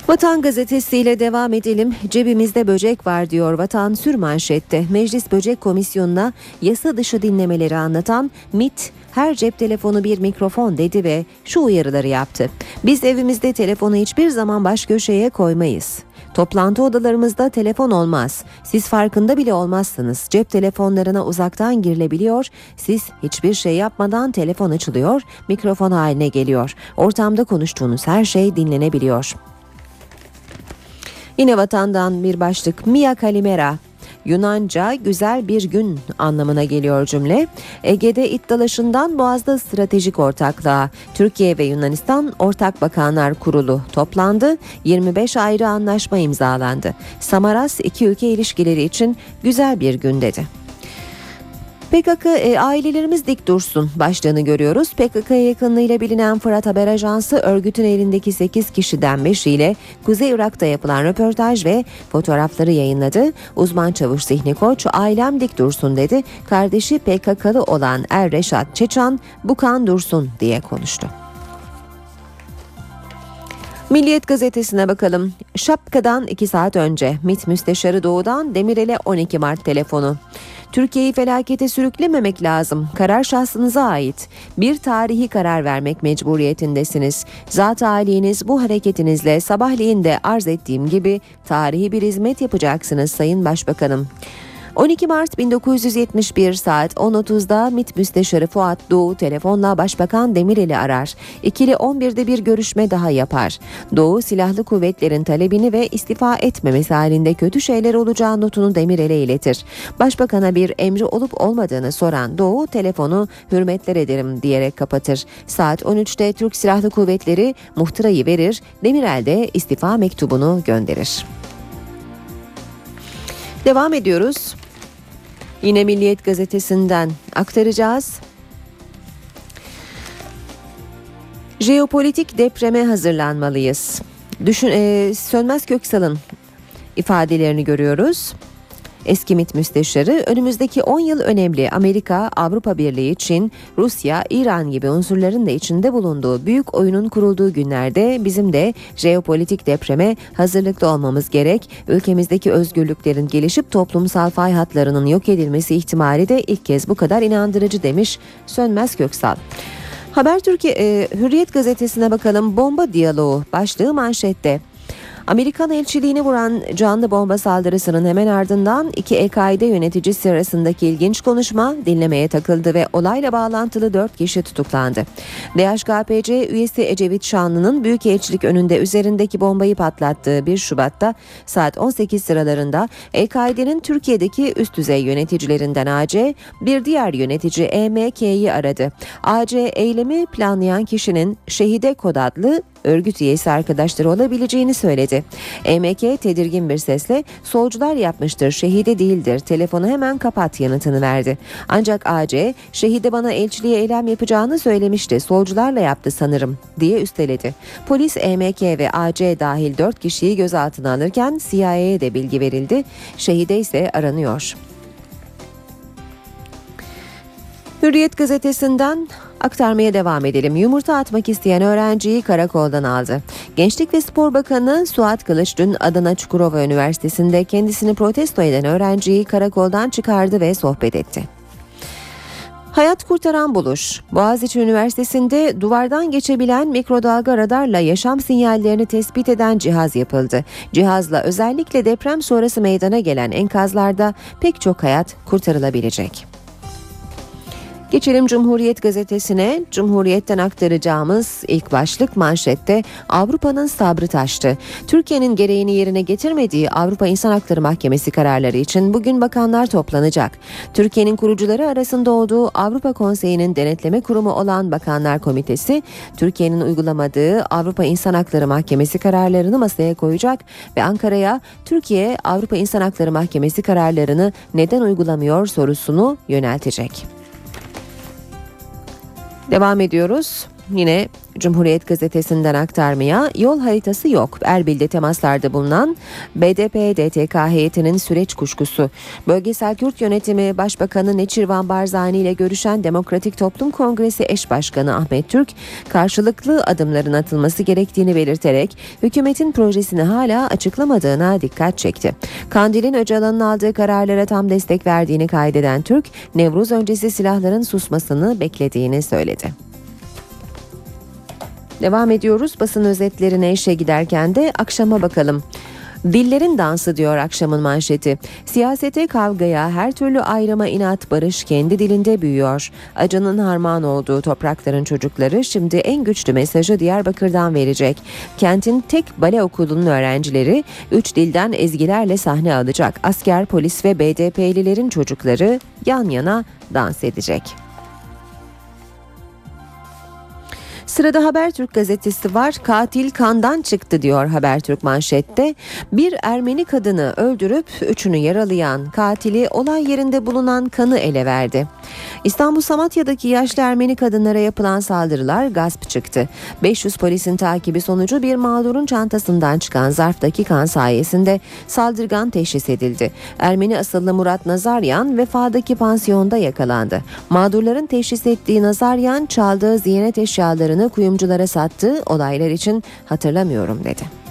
Speaker 2: Vatan gazetesiyle devam edelim. Cebimizde böcek var diyor Vatan sür manşette. Meclis Böcek Komisyonu'na yasa dışı dinlemeleri anlatan MIT her cep telefonu bir mikrofon dedi ve şu uyarıları yaptı. Biz evimizde telefonu hiçbir zaman baş köşeye koymayız. Toplantı odalarımızda telefon olmaz. Siz farkında bile olmazsınız. Cep telefonlarına uzaktan girilebiliyor. Siz hiçbir şey yapmadan telefon açılıyor, mikrofon haline geliyor. Ortamda konuştuğunuz her şey dinlenebiliyor. Yine vatandan bir başlık Mia Kalimera. Yunanca güzel bir gün anlamına geliyor cümle. Ege'de it dalaşından Boğaz'da stratejik ortaklığa Türkiye ve Yunanistan Ortak Bakanlar Kurulu toplandı. 25 ayrı anlaşma imzalandı. Samaras iki ülke ilişkileri için güzel bir gün dedi. PKK e, ailelerimiz dik dursun başlığını görüyoruz. PKK'ya yakınlığıyla bilinen Fırat Haber Ajansı örgütün elindeki 8 kişiden 5'iyle Kuzey Irak'ta yapılan röportaj ve fotoğrafları yayınladı. Uzman çavuş Zihni Koç ailem dik dursun dedi. Kardeşi PKK'lı olan Er Reşat Çeçan bu kan dursun diye konuştu. Milliyet gazetesine bakalım. Şapkadan 2 saat önce MİT Müsteşarı Doğu'dan Demirel'e 12 Mart telefonu. Türkiye'yi felakete sürüklememek lazım. Karar şahsınıza ait. Bir tarihi karar vermek mecburiyetindesiniz. Zat haliniz bu hareketinizle sabahleyin de arz ettiğim gibi tarihi bir hizmet yapacaksınız Sayın Başbakanım. 12 Mart 1971 saat 10.30'da MİT Müsteşarı Fuat Doğu telefonla Başbakan Demirel'i arar. İkili 11'de bir görüşme daha yapar. Doğu silahlı kuvvetlerin talebini ve istifa etmemesi halinde kötü şeyler olacağı notunu Demirel'e iletir. Başbakan'a bir emri olup olmadığını soran Doğu telefonu hürmetler ederim diyerek kapatır. Saat 13'te Türk Silahlı Kuvvetleri muhtırayı verir, Demirel de istifa mektubunu gönderir. Devam ediyoruz. Yine Milliyet gazetesinden aktaracağız. Jeopolitik depreme hazırlanmalıyız. Düşün, e, Sönmez Köksal'ın ifadelerini görüyoruz. Eski MİT müsteşarı önümüzdeki 10 yıl önemli Amerika, Avrupa Birliği, Çin, Rusya, İran gibi unsurların da içinde bulunduğu büyük oyunun kurulduğu günlerde bizim de jeopolitik depreme hazırlıklı olmamız gerek. Ülkemizdeki özgürlüklerin gelişip toplumsal fay hatlarının yok edilmesi ihtimali de ilk kez bu kadar inandırıcı demiş Sönmez Köksal. Haber Türkiye e, Hürriyet gazetesine bakalım. Bomba diyaloğu başlığı manşette. Amerikan elçiliğini vuran canlı bomba saldırısının hemen ardından iki EKİ'de yöneticisi arasındaki ilginç konuşma dinlemeye takıldı ve olayla bağlantılı dört kişi tutuklandı. DHKPC üyesi Ecevit Şanlı'nın Büyükelçilik önünde üzerindeki bombayı patlattığı 1 Şubat'ta saat 18 sıralarında EKİ'denin Türkiye'deki üst düzey yöneticilerinden AC bir diğer yönetici EMK'yi aradı. AC eylemi planlayan kişinin Şehide Kod adlı örgüt üyesi arkadaşları olabileceğini söyledi. EMK tedirgin bir sesle solcular yapmıştır şehide değildir telefonu hemen kapat yanıtını verdi. Ancak AC şehide bana elçiliğe eylem yapacağını söylemişti solcularla yaptı sanırım diye üsteledi. Polis EMK ve AC dahil 4 kişiyi gözaltına alırken CIA'ye de bilgi verildi. Şehide ise aranıyor. Hürriyet gazetesinden aktarmaya devam edelim. Yumurta atmak isteyen öğrenciyi karakoldan aldı. Gençlik ve Spor Bakanı Suat Kılıç dün Adana Çukurova Üniversitesi'nde kendisini protesto eden öğrenciyi karakoldan çıkardı ve sohbet etti. Hayat kurtaran buluş. Boğaziçi Üniversitesi'nde duvardan geçebilen mikrodalga radarla yaşam sinyallerini tespit eden cihaz yapıldı. Cihazla özellikle deprem sonrası meydana gelen enkazlarda pek çok hayat kurtarılabilecek. Geçelim Cumhuriyet gazetesine. Cumhuriyet'ten aktaracağımız ilk başlık manşette Avrupa'nın sabrı taştı. Türkiye'nin gereğini yerine getirmediği Avrupa İnsan Hakları Mahkemesi kararları için bugün bakanlar toplanacak. Türkiye'nin kurucuları arasında olduğu Avrupa Konseyi'nin denetleme kurumu olan Bakanlar Komitesi, Türkiye'nin uygulamadığı Avrupa İnsan Hakları Mahkemesi kararlarını masaya koyacak ve Ankara'ya Türkiye Avrupa İnsan Hakları Mahkemesi kararlarını neden uygulamıyor sorusunu yöneltecek. Devam ediyoruz. Yine Cumhuriyet gazetesinden aktarmaya yol haritası yok. Erbil'de temaslarda bulunan BDP-DTK heyetinin süreç kuşkusu. Bölgesel Kürt Yönetimi Başbakanı Neçirvan Barzani ile görüşen Demokratik Toplum Kongresi eş başkanı Ahmet Türk karşılıklı adımların atılması gerektiğini belirterek hükümetin projesini hala açıklamadığına dikkat çekti. Kandil'in Öcalan'ın aldığı kararlara tam destek verdiğini kaydeden Türk, Nevruz öncesi silahların susmasını beklediğini söyledi. Devam ediyoruz basın özetlerine işe giderken de akşama bakalım. Dillerin dansı diyor akşamın manşeti. Siyasete, kavgaya, her türlü ayrıma inat barış kendi dilinde büyüyor. Acının harman olduğu toprakların çocukları şimdi en güçlü mesajı Diyarbakır'dan verecek. Kentin tek bale okulunun öğrencileri üç dilden ezgilerle sahne alacak. Asker, polis ve BDP'lilerin çocukları yan yana dans edecek. Sırada Habertürk gazetesi var. Katil kandan çıktı diyor Habertürk manşette. Bir Ermeni kadını öldürüp üçünü yaralayan katili olay yerinde bulunan kanı ele verdi. İstanbul Samatya'daki yaşlı Ermeni kadınlara yapılan saldırılar gasp çıktı. 500 polisin takibi sonucu bir mağdurun çantasından çıkan zarftaki kan sayesinde saldırgan teşhis edildi. Ermeni asıllı Murat Nazaryan vefadaki pansiyonda yakalandı. Mağdurların teşhis ettiği Nazaryan çaldığı ziyaret eşyalarını kuyumculara sattı. Olaylar için hatırlamıyorum dedi.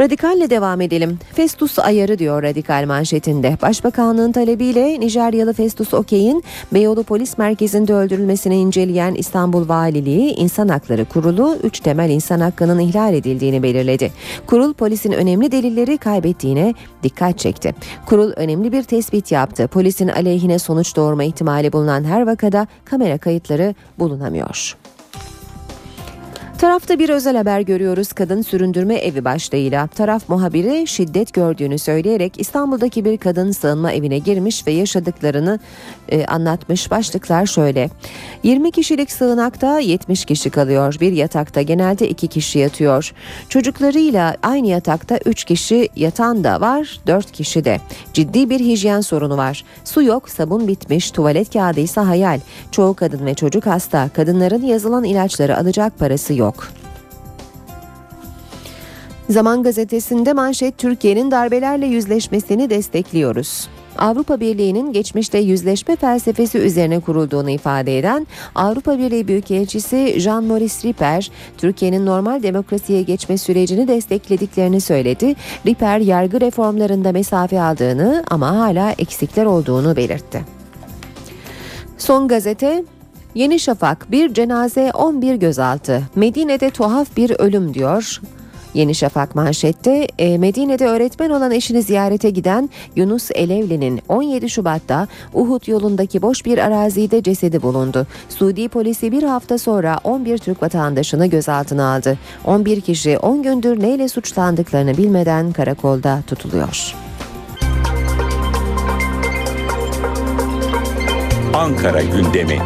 Speaker 2: Radikalle devam edelim. Festus ayarı diyor radikal manşetinde. Başbakanlığın talebiyle Nijeryalı Festus Okey'in Beyoğlu Polis Merkezi'nde öldürülmesini inceleyen İstanbul Valiliği İnsan Hakları Kurulu 3 temel insan hakkının ihlal edildiğini belirledi. Kurul polisin önemli delilleri kaybettiğine dikkat çekti. Kurul önemli bir tespit yaptı. Polisin aleyhine sonuç doğurma ihtimali bulunan her vakada kamera kayıtları bulunamıyor. Tarafta bir özel haber görüyoruz kadın süründürme evi başlığıyla. Taraf muhabiri şiddet gördüğünü söyleyerek İstanbul'daki bir kadın sığınma evine girmiş ve yaşadıklarını e, anlatmış. Başlıklar şöyle. 20 kişilik sığınakta 70 kişi kalıyor. Bir yatakta genelde 2 kişi yatıyor. Çocuklarıyla aynı yatakta 3 kişi yatan da var, 4 kişi de. Ciddi bir hijyen sorunu var. Su yok, sabun bitmiş, tuvalet kağıdı ise hayal. Çoğu kadın ve çocuk hasta. Kadınların yazılan ilaçları alacak parası yok. Zaman gazetesinde manşet Türkiye'nin darbelerle yüzleşmesini destekliyoruz. Avrupa Birliği'nin geçmişte yüzleşme felsefesi üzerine kurulduğunu ifade eden Avrupa Birliği Büyükelçisi Jean-Maurice Ripper, Türkiye'nin normal demokrasiye geçme sürecini desteklediklerini söyledi. Ripper yargı reformlarında mesafe aldığını ama hala eksikler olduğunu belirtti. Son gazete Yeni Şafak bir cenaze 11 gözaltı. Medine'de tuhaf bir ölüm diyor. Yeni Şafak manşette e, Medine'de öğretmen olan eşini ziyarete giden Yunus Elevli'nin 17 Şubat'ta Uhud yolundaki boş bir arazide cesedi bulundu. Suudi polisi bir hafta sonra 11 Türk vatandaşını gözaltına aldı. 11 kişi 10 gündür neyle suçlandıklarını bilmeden karakolda tutuluyor.
Speaker 1: Ankara gündemi.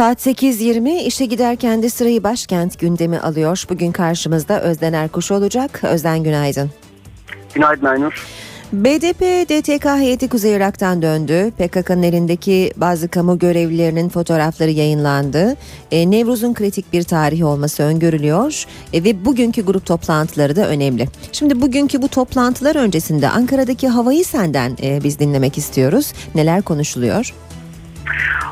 Speaker 2: Saat 8.20 işe giderken de sırayı başkent gündemi alıyor. Bugün karşımızda Özden Erkuş olacak. Özden günaydın.
Speaker 30: Günaydın Aynur.
Speaker 2: BDP DTK heyeti Kuzey Irak'tan döndü. PKK'nın elindeki bazı kamu görevlilerinin fotoğrafları yayınlandı. E, Nevruz'un kritik bir tarihi olması öngörülüyor e, ve bugünkü grup toplantıları da önemli. Şimdi bugünkü bu toplantılar öncesinde Ankara'daki havayı senden e, biz dinlemek istiyoruz. Neler konuşuluyor?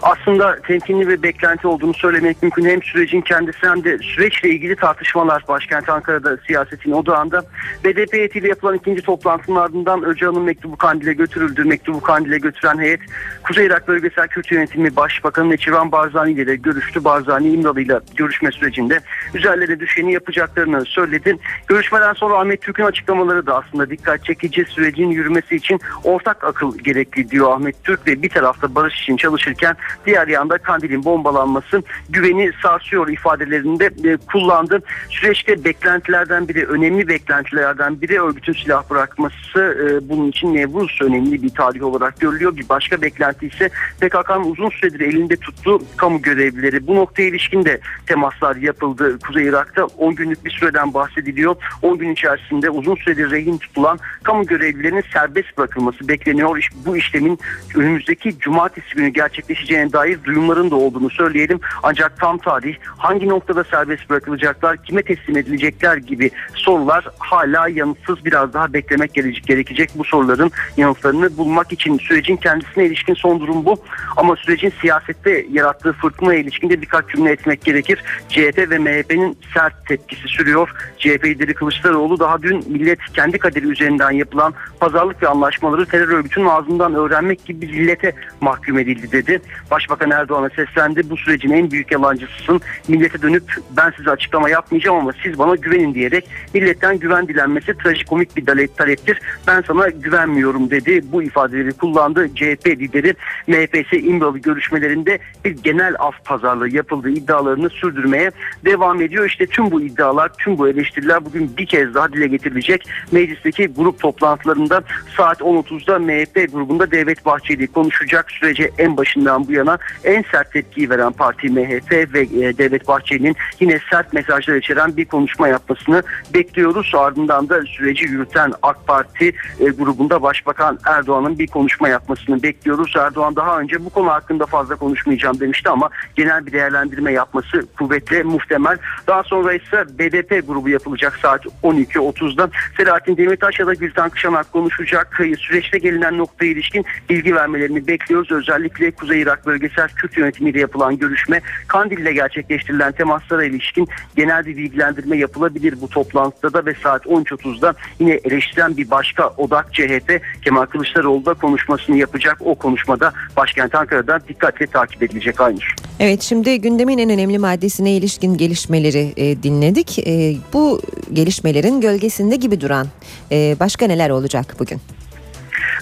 Speaker 30: Aslında temkinli ve beklenti olduğunu söylemek mümkün. Hem sürecin kendisi hem de süreçle ilgili tartışmalar başkent Ankara'da siyasetin odağında. BDP heyetiyle yapılan ikinci toplantının ardından Öcalan'ın mektubu Kandil'e götürüldü. Mektubu Kandil'e götüren heyet Kuzey Irak Bölgesel Kürt Yönetimi Başbakanı Neçivan Barzani ile de görüştü. Barzani İmralı ile görüşme sürecinde üzerlerine düşeni yapacaklarını söyledi. Görüşmeden sonra Ahmet Türk'ün açıklamaları da aslında dikkat çekici sürecin yürümesi için ortak akıl gerekli diyor Ahmet Türk ve bir tarafta barış için çalışırken diğer yanda Kandil'in bombalanması güveni sarsıyor ifadelerinde e, kullandı. Süreçte beklentilerden biri, önemli beklentilerden biri örgütün silah bırakması. E, bunun için Nevruz önemli bir tarih olarak görülüyor. Bir başka beklenti ise PKK'nın uzun süredir elinde tuttuğu kamu görevlileri. Bu noktaya ilişkin de temaslar yapıldı Kuzey Irak'ta. 10 günlük bir süreden bahsediliyor. 10 gün içerisinde uzun süredir rehin tutulan kamu görevlilerinin serbest bırakılması bekleniyor. Bu işlemin önümüzdeki cumartesi günü gerçekleşeceğine dair duyumların da olduğunu söyleyelim. Ancak tam tarih hangi noktada serbest bırakılacaklar, kime teslim edilecekler gibi sorular hala yanıtsız biraz daha beklemek gerekecek. Bu soruların yanıtlarını bulmak için sürecin kendisine ilişkin son durum bu. Ama sürecin siyasette yarattığı fırtınaya ilişkin de birkaç cümle etmek gerekir. CHP ve MHP'nin sert tepkisi sürüyor. CHP lideri Kılıçdaroğlu daha dün millet kendi kaderi üzerinden yapılan pazarlık ve anlaşmaları terör örgütünün ağzından öğrenmek gibi zillete mahkum edildi dedi. Başbakan Erdoğan'a seslendi. Bu sürecin en büyük yalancısısın. Millete dönüp ben size açıklama yapmayacağım ama siz bana güvenin diyerek milletten güven dilenmesi trajikomik bir talep- taleptir. Ben sana güvenmiyorum dedi. Bu ifadeleri kullandı. CHP lideri MHP'si İmralı görüşmelerinde bir genel af pazarlığı yapıldığı iddialarını sürdürmeye devam ediyor. İşte tüm bu iddialar, tüm bu eleştiriler bugün bir kez daha dile getirilecek. Meclisteki grup toplantılarında saat 10.30'da MHP grubunda Devlet Bahçeli konuşacak. Sürece en başı başından bu yana en sert tepkiyi veren parti MHP ve e, Devlet Bahçeli'nin yine sert mesajlar içeren bir konuşma yapmasını bekliyoruz. Ardından da süreci yürüten AK Parti e, grubunda Başbakan Erdoğan'ın bir konuşma yapmasını bekliyoruz. Erdoğan daha önce bu konu hakkında fazla konuşmayacağım demişti ama genel bir değerlendirme yapması kuvvetle muhtemel. Daha sonra ise BDP grubu yapılacak saat 12.30'da. Selahattin Demirtaş ya da Gülten Kışanak konuşacak. Süreçte gelinen noktaya ilişkin bilgi vermelerini bekliyoruz. Özellikle Kuzey Irak bölgesel Kürt yönetimiyle yapılan görüşme, Kandil ile gerçekleştirilen temaslara ilişkin genel bir bilgilendirme yapılabilir bu toplantıda da ve saat 13.30'da yine eleştiren bir başka odak CHP Kemal Kılıçdaroğlu da konuşmasını yapacak. O konuşmada başkent Ankara'da dikkatle takip edilecek Aynur.
Speaker 2: Evet şimdi gündemin en önemli maddesine ilişkin gelişmeleri e, dinledik. E, bu gelişmelerin gölgesinde gibi duran e, başka neler olacak bugün?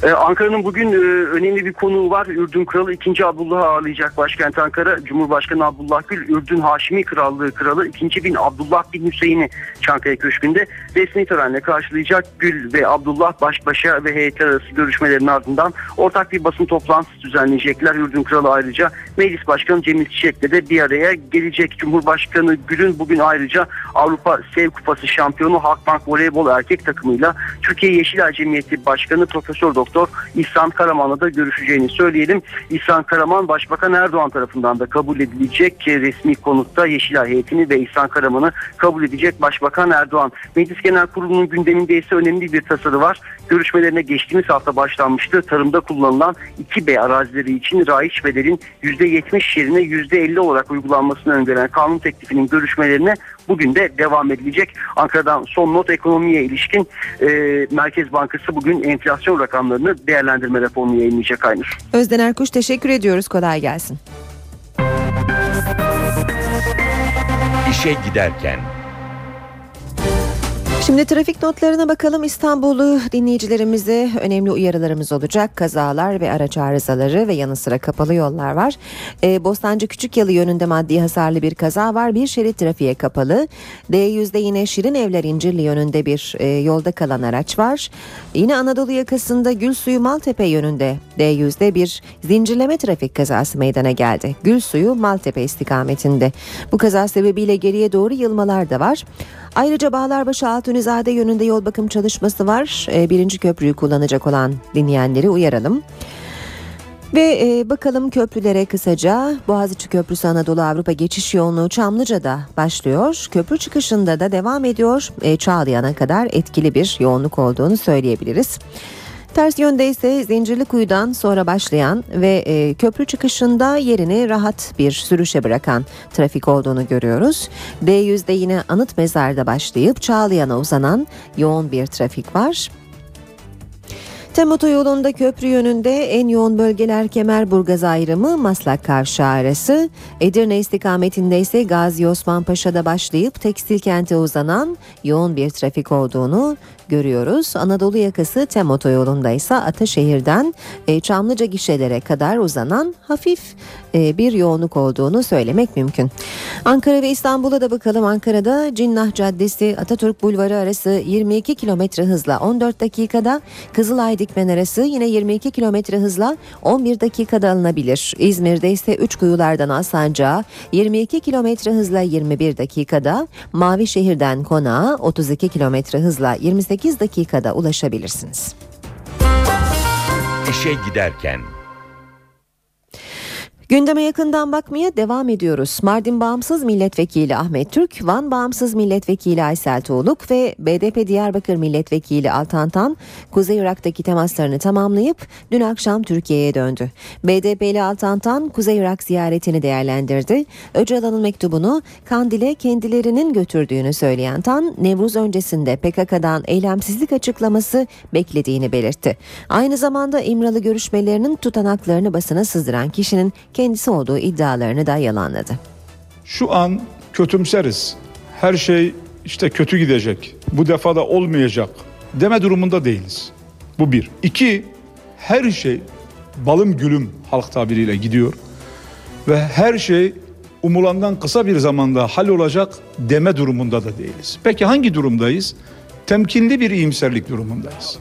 Speaker 30: Ee, Ankara'nın bugün e, önemli bir konuğu var. Ürdün Kralı 2. Abdullah'ı ağırlayacak başkent Ankara. Cumhurbaşkanı Abdullah Gül, Ürdün Haşimi Krallığı Kralı 2. bin Abdullah bin Hüseyin'i Çankaya Köşkü'nde resmi törenle karşılayacak. Gül ve Abdullah baş başa ve heyetler arası görüşmelerin ardından ortak bir basın toplantısı düzenleyecekler. Ürdün Kralı ayrıca Meclis Başkanı Cemil Çiçek'le de bir araya gelecek. Cumhurbaşkanı Gül'ün bugün ayrıca Avrupa Sev Kupası şampiyonu Halkbank Voleybol erkek takımıyla Türkiye Yeşil Cemiyeti Başkanı Profesör Doktor İhsan Karaman'la da görüşeceğini söyleyelim. İhsan Karaman Başbakan Erdoğan tarafından da kabul edilecek resmi konutta Yeşilay heyetini ve İhsan Karaman'ı kabul edecek Başbakan Erdoğan. Meclis Genel Kurulu'nun gündeminde ise önemli bir tasarı var. Görüşmelerine geçtiğimiz hafta başlanmıştı. Tarımda kullanılan 2B arazileri için raiç bedelin %70 yerine %50 olarak uygulanmasını öngören kanun teklifinin görüşmelerine bugün de devam edilecek. Ankara'dan son not ekonomiye ilişkin e, Merkez Bankası bugün enflasyon rakamlarını değerlendirme raporunu yayınlayacak Aynur.
Speaker 2: Özden Erkuş teşekkür ediyoruz. Kolay gelsin.
Speaker 1: İşe giderken
Speaker 2: Şimdi trafik notlarına bakalım İstanbul'u dinleyicilerimize önemli uyarılarımız olacak. Kazalar ve araç arızaları ve yanı sıra kapalı yollar var. Ee, Bostancı Küçükyalı yönünde maddi hasarlı bir kaza var. Bir şerit trafiğe kapalı. D100'de yine Şirin Evler İncirli yönünde bir e, yolda kalan araç var. Yine Anadolu yakasında Gülsuyu Maltepe yönünde D100'de bir zincirleme trafik kazası meydana geldi. Gülsuyu Maltepe istikametinde. Bu kaza sebebiyle geriye doğru yılmalar da var. Ayrıca Bağlarbaşı Altunizade yönünde yol bakım çalışması var. Ee, birinci köprüyü kullanacak olan dinleyenleri uyaralım. Ve e, bakalım köprülere kısaca Boğaziçi Köprüsü Anadolu Avrupa geçiş yoğunluğu Çamlıca'da başlıyor. Köprü çıkışında da devam ediyor. E, Çağlayan'a kadar etkili bir yoğunluk olduğunu söyleyebiliriz. Ters yönde ise Zincirlikuyu'dan sonra başlayan ve e, köprü çıkışında yerini rahat bir sürüşe bırakan trafik olduğunu görüyoruz. D100'de yine Anıt Mezar'da başlayıp Çağlayan'a uzanan yoğun bir trafik var. Tem otoyolunda köprü yönünde en yoğun bölgeler Kemerburgaz ayrımı Maslak Kavşağı arası. Edirne istikametinde ise Gazi Osman Paşa'da başlayıp tekstil kente uzanan yoğun bir trafik olduğunu görüyoruz. Anadolu yakası Tem otoyolunda ise Ataşehir'den e, Çamlıca gişelere kadar uzanan hafif e, bir yoğunluk olduğunu söylemek mümkün. Ankara ve İstanbul'a da bakalım. Ankara'da Cinnah Caddesi Atatürk Bulvarı arası 22 kilometre hızla 14 dakikada, Kızılay Dikmen arası yine 22 kilometre hızla 11 dakikada alınabilir. İzmir'de ise 3 kuyulardan Alsancak'a 22 kilometre hızla 21 dakikada, Mavi Şehir'den Konağa 32 kilometre hızla 28 dakikada ulaşabilirsiniz.
Speaker 1: işe giderken
Speaker 2: Gündeme yakından bakmaya devam ediyoruz. Mardin Bağımsız Milletvekili Ahmet Türk, Van Bağımsız Milletvekili Aysel Tuğluk ve BDP Diyarbakır Milletvekili Altan Tan, Kuzey Irak'taki temaslarını tamamlayıp dün akşam Türkiye'ye döndü. BDP'li Altan Tan, Kuzey Irak ziyaretini değerlendirdi. Öcalan'ın mektubunu Kandil'e kendilerinin götürdüğünü söyleyen Tan, Nevruz öncesinde PKK'dan eylemsizlik açıklaması beklediğini belirtti. Aynı zamanda İmralı görüşmelerinin tutanaklarını basına sızdıran kişinin kendisi olduğu iddialarını da yalanladı.
Speaker 9: Şu an kötümseriz. Her şey işte kötü gidecek. Bu defa da olmayacak deme durumunda değiliz. Bu bir. İki, her şey balım gülüm halk tabiriyle gidiyor. Ve her şey umulandan kısa bir zamanda hal olacak deme durumunda da değiliz. Peki hangi durumdayız? Temkinli bir iyimserlik durumundayız.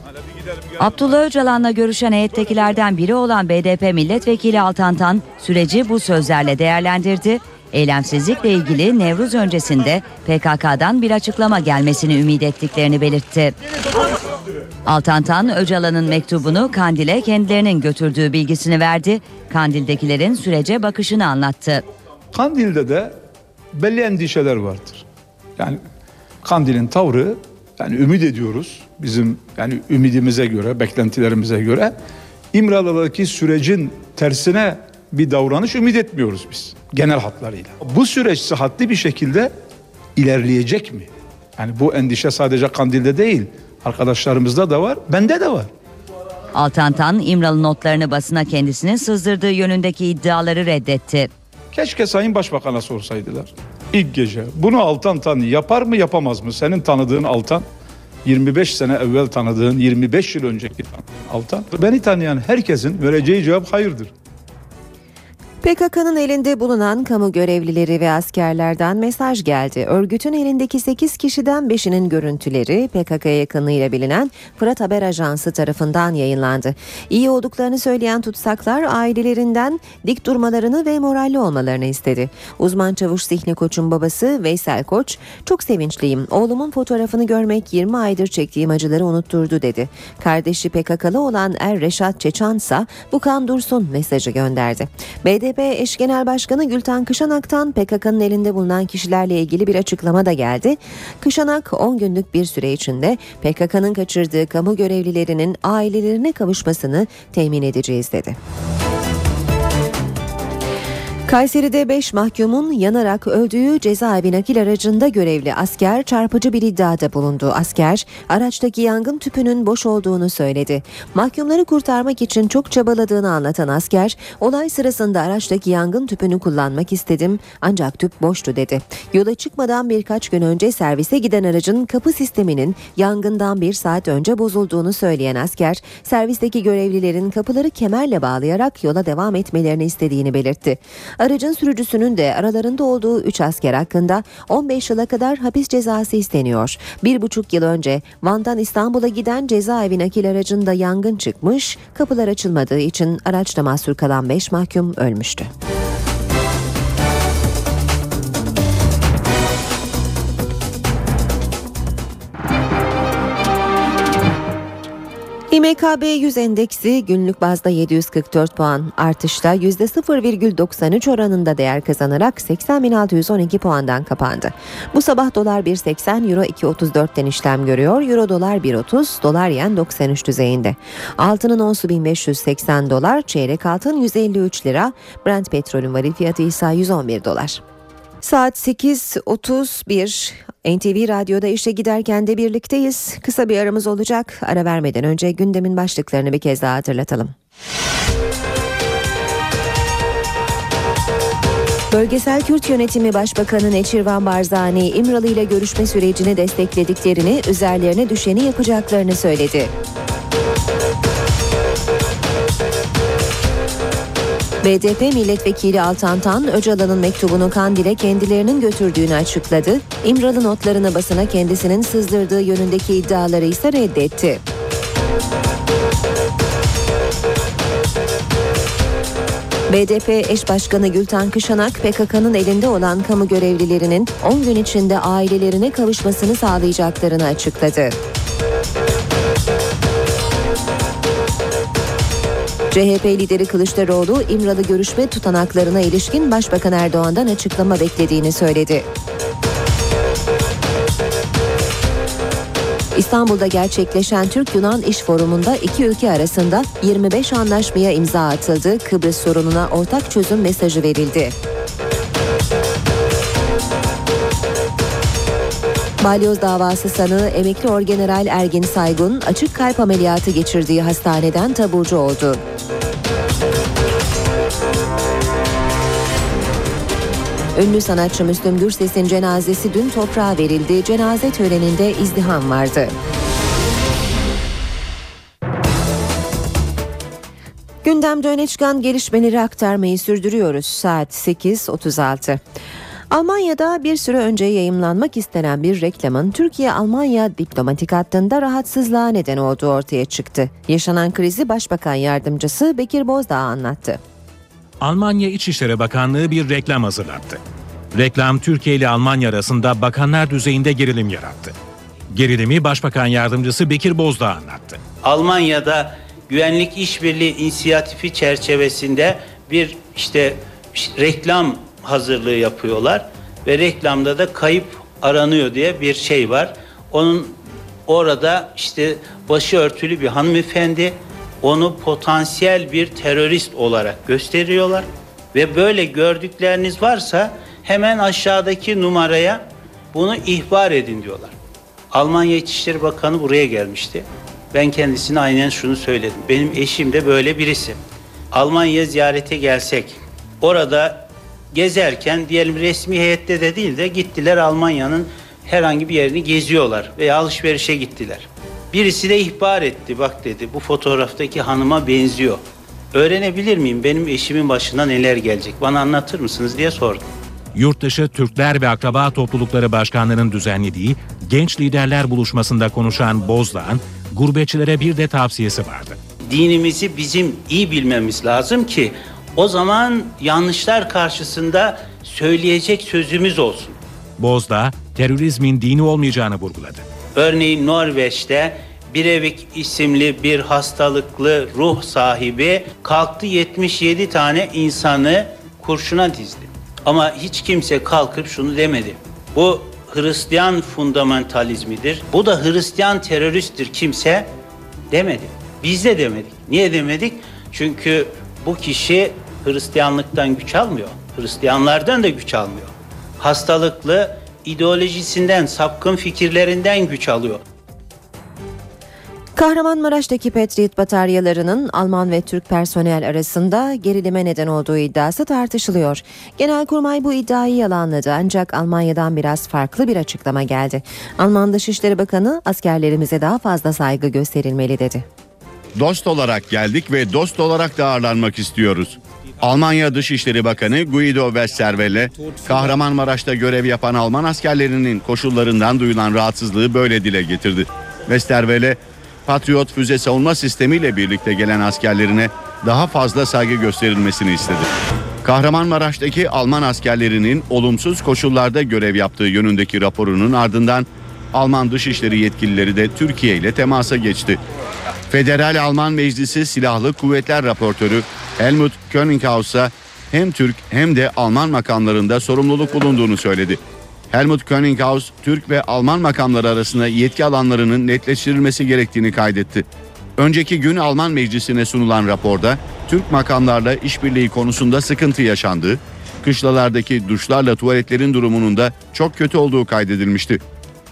Speaker 31: Abdullah Öcalan'la görüşen heyettekilerden biri olan BDP milletvekili Altantan süreci bu sözlerle değerlendirdi. Eylemsizlikle ilgili Nevruz öncesinde PKK'dan bir açıklama gelmesini ümit ettiklerini belirtti. Altantan Öcalan'ın mektubunu Kandil'e kendilerinin götürdüğü bilgisini verdi. Kandil'dekilerin sürece bakışını anlattı.
Speaker 9: Kandil'de de belli endişeler vardır. Yani Kandil'in tavrı yani ümit ediyoruz bizim yani ümidimize göre, beklentilerimize göre İmralı'daki sürecin tersine bir davranış ümit etmiyoruz biz genel hatlarıyla. Bu süreç sıhhatli bir şekilde ilerleyecek mi? Yani bu endişe sadece Kandil'de değil, arkadaşlarımızda da var, bende de var.
Speaker 31: Altantan İmralı notlarını basına kendisinin sızdırdığı yönündeki iddiaları reddetti.
Speaker 9: Keşke Sayın Başbakan'a sorsaydılar. İlk gece bunu Altan Tan yapar mı yapamaz mı? Senin tanıdığın Altan 25 sene evvel tanıdığın 25 yıl önceki Altan. Beni tanıyan herkesin vereceği cevap hayırdır.
Speaker 2: PKK'nın elinde bulunan kamu görevlileri ve askerlerden mesaj geldi. Örgütün elindeki 8 kişiden 5'inin görüntüleri PKK'ya yakınlığıyla bilinen Fırat Haber Ajansı tarafından yayınlandı. İyi olduklarını söyleyen tutsaklar ailelerinden dik durmalarını ve moralli olmalarını istedi. Uzman çavuş Zihni Koç'un babası Veysel Koç, çok sevinçliyim. Oğlumun fotoğrafını görmek 20 aydır çektiğim acıları unutturdu dedi. Kardeşi PKK'lı olan Er Reşat Çeçansa bu kan dursun mesajı gönderdi. BDP eş genel başkanı Gülten Kışanak'tan PKK'nın elinde bulunan kişilerle ilgili bir açıklama da geldi. Kışanak 10 günlük bir süre içinde PKK'nın kaçırdığı kamu görevlilerinin ailelerine kavuşmasını temin edeceğiz dedi. Kayseri'de 5 mahkumun yanarak öldüğü cezaevi nakil aracında görevli asker çarpıcı bir iddiada bulundu. Asker araçtaki yangın tüpünün boş olduğunu söyledi. Mahkumları kurtarmak için çok çabaladığını anlatan asker olay sırasında araçtaki yangın tüpünü kullanmak istedim ancak tüp boştu dedi. Yola çıkmadan birkaç gün önce servise giden aracın kapı sisteminin yangından bir saat önce bozulduğunu söyleyen asker servisteki görevlilerin kapıları kemerle bağlayarak yola devam etmelerini istediğini belirtti. Aracın sürücüsünün de aralarında olduğu 3 asker hakkında 15 yıla kadar hapis cezası isteniyor. Bir buçuk yıl önce Van'dan İstanbul'a giden cezaevi nakil aracında yangın çıkmış, kapılar açılmadığı için araçta mahsur kalan 5 mahkum ölmüştü. İMKB 100 endeksi günlük bazda 744 puan artışla %0,93 oranında değer kazanarak 80.612 puandan kapandı. Bu sabah dolar 1.80 euro 2.34'ten işlem görüyor. Euro dolar 1.30 dolar yen 93 düzeyinde. Altının onsu 1580 dolar çeyrek altın 153 lira Brent petrolün varil fiyatı ise 111 dolar. Saat 8.31 NTV Radyo'da işe giderken de birlikteyiz. Kısa bir aramız olacak. Ara vermeden önce gündemin başlıklarını bir kez daha hatırlatalım. Bölgesel Kürt Yönetimi Başbakanı Neçirvan Barzani İmralı ile görüşme sürecini desteklediklerini, üzerlerine düşeni yapacaklarını söyledi. BDP milletvekili Altantan, Öcalan'ın mektubunu Kandil'e kendilerinin götürdüğünü açıkladı. İmralı notlarını basına kendisinin sızdırdığı yönündeki iddiaları ise reddetti. BDP eş başkanı Gülten Kışanak, PKK'nın elinde olan kamu görevlilerinin 10 gün içinde ailelerine kavuşmasını sağlayacaklarını açıkladı. CHP lideri Kılıçdaroğlu İmralı görüşme tutanaklarına ilişkin Başbakan Erdoğan'dan açıklama beklediğini söyledi. İstanbul'da gerçekleşen Türk-Yunan İş Forumu'nda iki ülke arasında 25 anlaşmaya imza atıldı. Kıbrıs sorununa ortak çözüm mesajı verildi. Balyoz davası sanığı emekli orgeneral Ergin Saygun açık kalp ameliyatı geçirdiği hastaneden taburcu oldu. Ünlü sanatçı Müslüm Gürses'in cenazesi dün toprağa verildi. Cenaze töreninde izdiham vardı. Gündemde öne çıkan gelişmeleri aktarmayı sürdürüyoruz. Saat 8.36. Almanya'da bir süre önce yayımlanmak istenen bir reklamın Türkiye-Almanya diplomatik hattında rahatsızlığa neden olduğu ortaya çıktı. Yaşanan krizi Başbakan Yardımcısı Bekir Bozdağ anlattı.
Speaker 4: Almanya İçişleri Bakanlığı bir reklam hazırlattı. Reklam Türkiye ile Almanya arasında bakanlar düzeyinde gerilim yarattı. Gerilimi Başbakan Yardımcısı Bekir Bozdağ anlattı.
Speaker 7: Almanya'da güvenlik işbirliği inisiyatifi çerçevesinde bir işte reklam hazırlığı yapıyorlar ve reklamda da kayıp aranıyor diye bir şey var. Onun orada işte başı örtülü bir hanımefendi onu potansiyel bir terörist olarak gösteriyorlar ve böyle gördükleriniz varsa hemen aşağıdaki numaraya bunu ihbar edin diyorlar. Almanya İçişleri Bakanı buraya gelmişti. Ben kendisine aynen şunu söyledim. Benim eşim de böyle birisi. Almanya ziyarete gelsek, orada gezerken diyelim resmi heyette de değil de gittiler Almanya'nın herhangi bir yerini geziyorlar veya alışverişe gittiler. Birisi de ihbar etti. Bak dedi bu fotoğraftaki hanıma benziyor. Öğrenebilir miyim benim eşimin başına neler gelecek? Bana anlatır mısınız diye sordum.
Speaker 4: Yurtdışı Türkler ve Akraba Toplulukları Başkanlığı'nın düzenlediği Genç Liderler Buluşması'nda konuşan Bozdağ'ın gurbetçilere bir de tavsiyesi vardı.
Speaker 7: Dinimizi bizim iyi bilmemiz lazım ki o zaman yanlışlar karşısında söyleyecek sözümüz olsun.
Speaker 4: Bozdağ, terörizmin dini olmayacağını vurguladı.
Speaker 7: Örneğin Norveç'te Birevik isimli bir hastalıklı ruh sahibi kalktı 77 tane insanı kurşuna dizdi. Ama hiç kimse kalkıp şunu demedi. Bu Hristiyan fundamentalizmidir. Bu da Hristiyan teröristtir kimse demedi. Biz de demedik. Niye demedik? Çünkü bu kişi Hristiyanlıktan güç almıyor. Hristiyanlardan da güç almıyor. Hastalıklı ideolojisinden, sapkın fikirlerinden güç alıyor.
Speaker 2: Kahramanmaraş'taki Patriot bataryalarının Alman ve Türk personel arasında gerilime neden olduğu iddiası tartışılıyor. Genelkurmay bu iddiayı yalanladı ancak Almanya'dan biraz farklı bir açıklama geldi. Alman Dışişleri Bakanı askerlerimize daha fazla saygı gösterilmeli dedi.
Speaker 32: Dost olarak geldik ve dost olarak da ağırlanmak istiyoruz. Almanya Dışişleri Bakanı Guido Westerwelle, Kahramanmaraş'ta görev yapan Alman askerlerinin koşullarından duyulan rahatsızlığı böyle dile getirdi. Westerwelle, Patriot füze savunma sistemiyle birlikte gelen askerlerine daha fazla saygı gösterilmesini istedi. Kahramanmaraş'taki Alman askerlerinin olumsuz koşullarda görev yaptığı yönündeki raporunun ardından Alman dışişleri yetkilileri de Türkiye ile temasa geçti. Federal Alman Meclisi Silahlı Kuvvetler Raportörü Helmut Könighaus'a hem Türk hem de Alman makamlarında sorumluluk bulunduğunu söyledi. Helmut Könighaus, Türk ve Alman makamları arasında yetki alanlarının netleştirilmesi gerektiğini kaydetti. Önceki gün Alman Meclisi'ne sunulan raporda Türk makamlarla işbirliği konusunda sıkıntı yaşandığı, kışlalardaki duşlarla tuvaletlerin durumunun da çok kötü olduğu kaydedilmişti.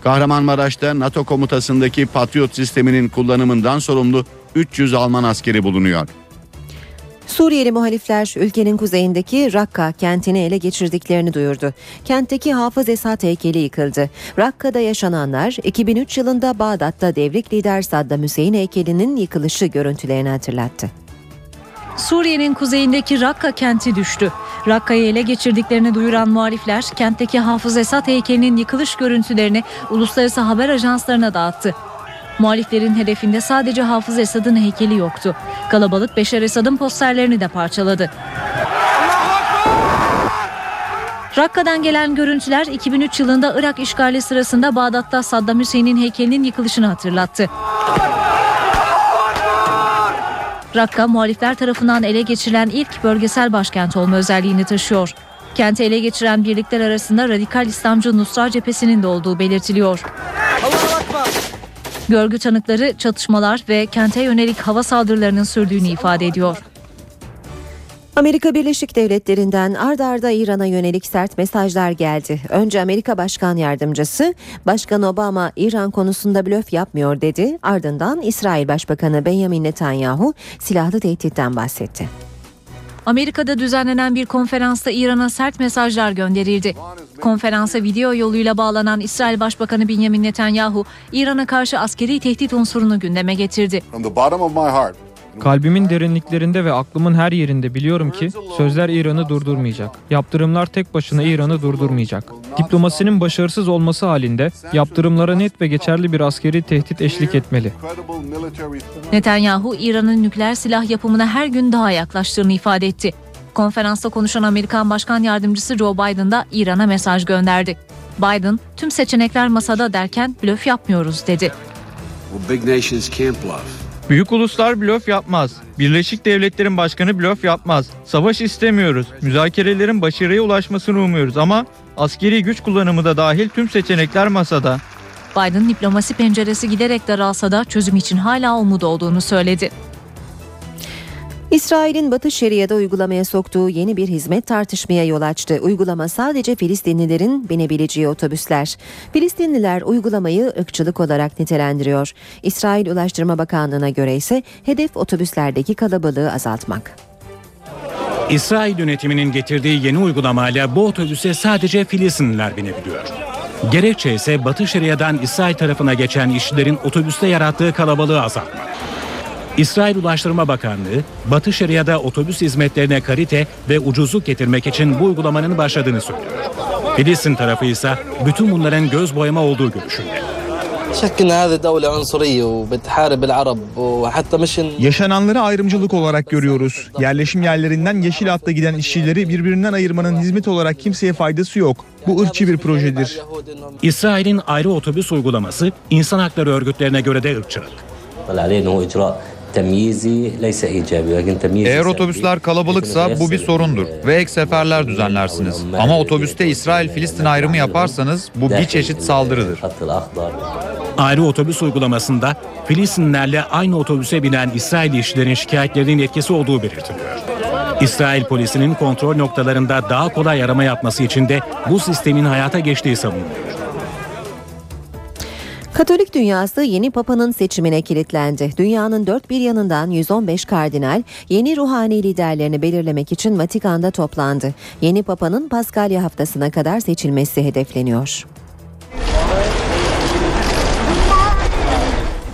Speaker 32: Kahramanmaraş'ta NATO komutasındaki Patriot sisteminin kullanımından sorumlu 300 Alman askeri bulunuyor.
Speaker 2: Suriyeli muhalifler ülkenin kuzeyindeki Rakka kentini ele geçirdiklerini duyurdu. Kentteki Hafız Esad heykeli yıkıldı. Rakka'da yaşananlar 2003 yılında Bağdat'ta devrik lider Saddam Hüseyin heykelinin yıkılışı görüntülerini hatırlattı.
Speaker 33: Suriye'nin kuzeyindeki Rakka kenti düştü. Rakka'yı ele geçirdiklerini duyuran muhalifler kentteki Hafız Esad heykelinin yıkılış görüntülerini uluslararası haber ajanslarına dağıttı. Muhaliflerin hedefinde sadece Hafız Esad'ın heykeli yoktu. Kalabalık Beşer Esad'ın posterlerini de parçaladı. Rakka'dan gelen görüntüler 2003 yılında Irak işgali sırasında Bağdat'ta Saddam Hüseyin'in heykelinin yıkılışını hatırlattı. Rakka muhalifler tarafından ele geçirilen ilk bölgesel başkent olma özelliğini taşıyor. Kenti ele geçiren birlikler arasında radikal İslamcı Nusra cephesinin de olduğu belirtiliyor. Görgü tanıkları çatışmalar ve kente yönelik hava saldırılarının sürdüğünü ifade ediyor.
Speaker 2: Amerika Birleşik Devletleri'nden ard arda İran'a yönelik sert mesajlar geldi. Önce Amerika Başkan Yardımcısı Başkan Obama İran konusunda blöf yapmıyor dedi. Ardından İsrail Başbakanı Benjamin Netanyahu silahlı tehditten bahsetti.
Speaker 33: Amerika'da düzenlenen bir konferansta İran'a sert mesajlar gönderildi. Konferansa video yoluyla bağlanan İsrail Başbakanı Benjamin Netanyahu, İran'a karşı askeri tehdit unsurunu gündeme getirdi.
Speaker 34: Kalbimin derinliklerinde ve aklımın her yerinde biliyorum ki sözler İran'ı durdurmayacak. Yaptırımlar tek başına İran'ı durdurmayacak. Diplomasinin başarısız olması halinde yaptırımlara net ve geçerli bir askeri tehdit eşlik etmeli.
Speaker 33: Netanyahu, İran'ın nükleer silah yapımına her gün daha yaklaştığını ifade etti. Konferansta konuşan Amerikan Başkan Yardımcısı Joe Biden da İran'a mesaj gönderdi. Biden, tüm seçenekler masada derken blöf yapmıyoruz dedi.
Speaker 34: Büyük uluslar blöf yapmaz. Birleşik Devletler'in başkanı blöf yapmaz. Savaş istemiyoruz. Müzakerelerin başarıya ulaşmasını umuyoruz ama askeri güç kullanımı da dahil tüm seçenekler masada.
Speaker 33: Biden diplomasi penceresi giderek daralsa da çözüm için hala umut olduğunu söyledi.
Speaker 2: İsrail'in Batı Şeria'da uygulamaya soktuğu yeni bir hizmet tartışmaya yol açtı. Uygulama sadece Filistinlilerin binebileceği otobüsler. Filistinliler uygulamayı ırkçılık olarak nitelendiriyor. İsrail Ulaştırma Bakanlığı'na göre ise hedef otobüslerdeki kalabalığı azaltmak.
Speaker 4: İsrail yönetiminin getirdiği yeni uygulamayla bu otobüse sadece Filistinliler binebiliyor. Gerekçe ise Batı Şeria'dan İsrail tarafına geçen işçilerin otobüste yarattığı kalabalığı azaltmak. İsrail Ulaştırma Bakanlığı, Batı Şeria'da otobüs hizmetlerine karite ve ucuzluk getirmek için bu uygulamanın başladığını söylüyor. Filistin tarafı ise bütün bunların göz boyama olduğu görüşünde.
Speaker 35: Yaşananları ayrımcılık olarak görüyoruz. Yerleşim yerlerinden yeşil hatta giden işçileri birbirinden ayırmanın hizmet olarak kimseye faydası yok. Bu ırkçı bir projedir.
Speaker 4: İsrail'in ayrı otobüs uygulaması insan hakları örgütlerine göre de ırkçılık.
Speaker 36: Eğer otobüsler kalabalıksa bu bir sorundur ve ek seferler düzenlersiniz. Ama otobüste İsrail-Filistin ayrımı yaparsanız bu bir çeşit saldırıdır.
Speaker 4: Ayrı otobüs uygulamasında Filistinlerle aynı otobüse binen İsrail işçilerin şikayetlerinin etkisi olduğu belirtiliyor. İsrail polisinin kontrol noktalarında daha kolay arama yapması için de bu sistemin hayata geçtiği savunuluyor.
Speaker 2: Katolik dünyası yeni papanın seçimine kilitlendi. Dünyanın dört bir yanından 115 kardinal yeni ruhani liderlerini belirlemek için Vatikan'da toplandı. Yeni papanın Paskalya haftasına kadar seçilmesi hedefleniyor.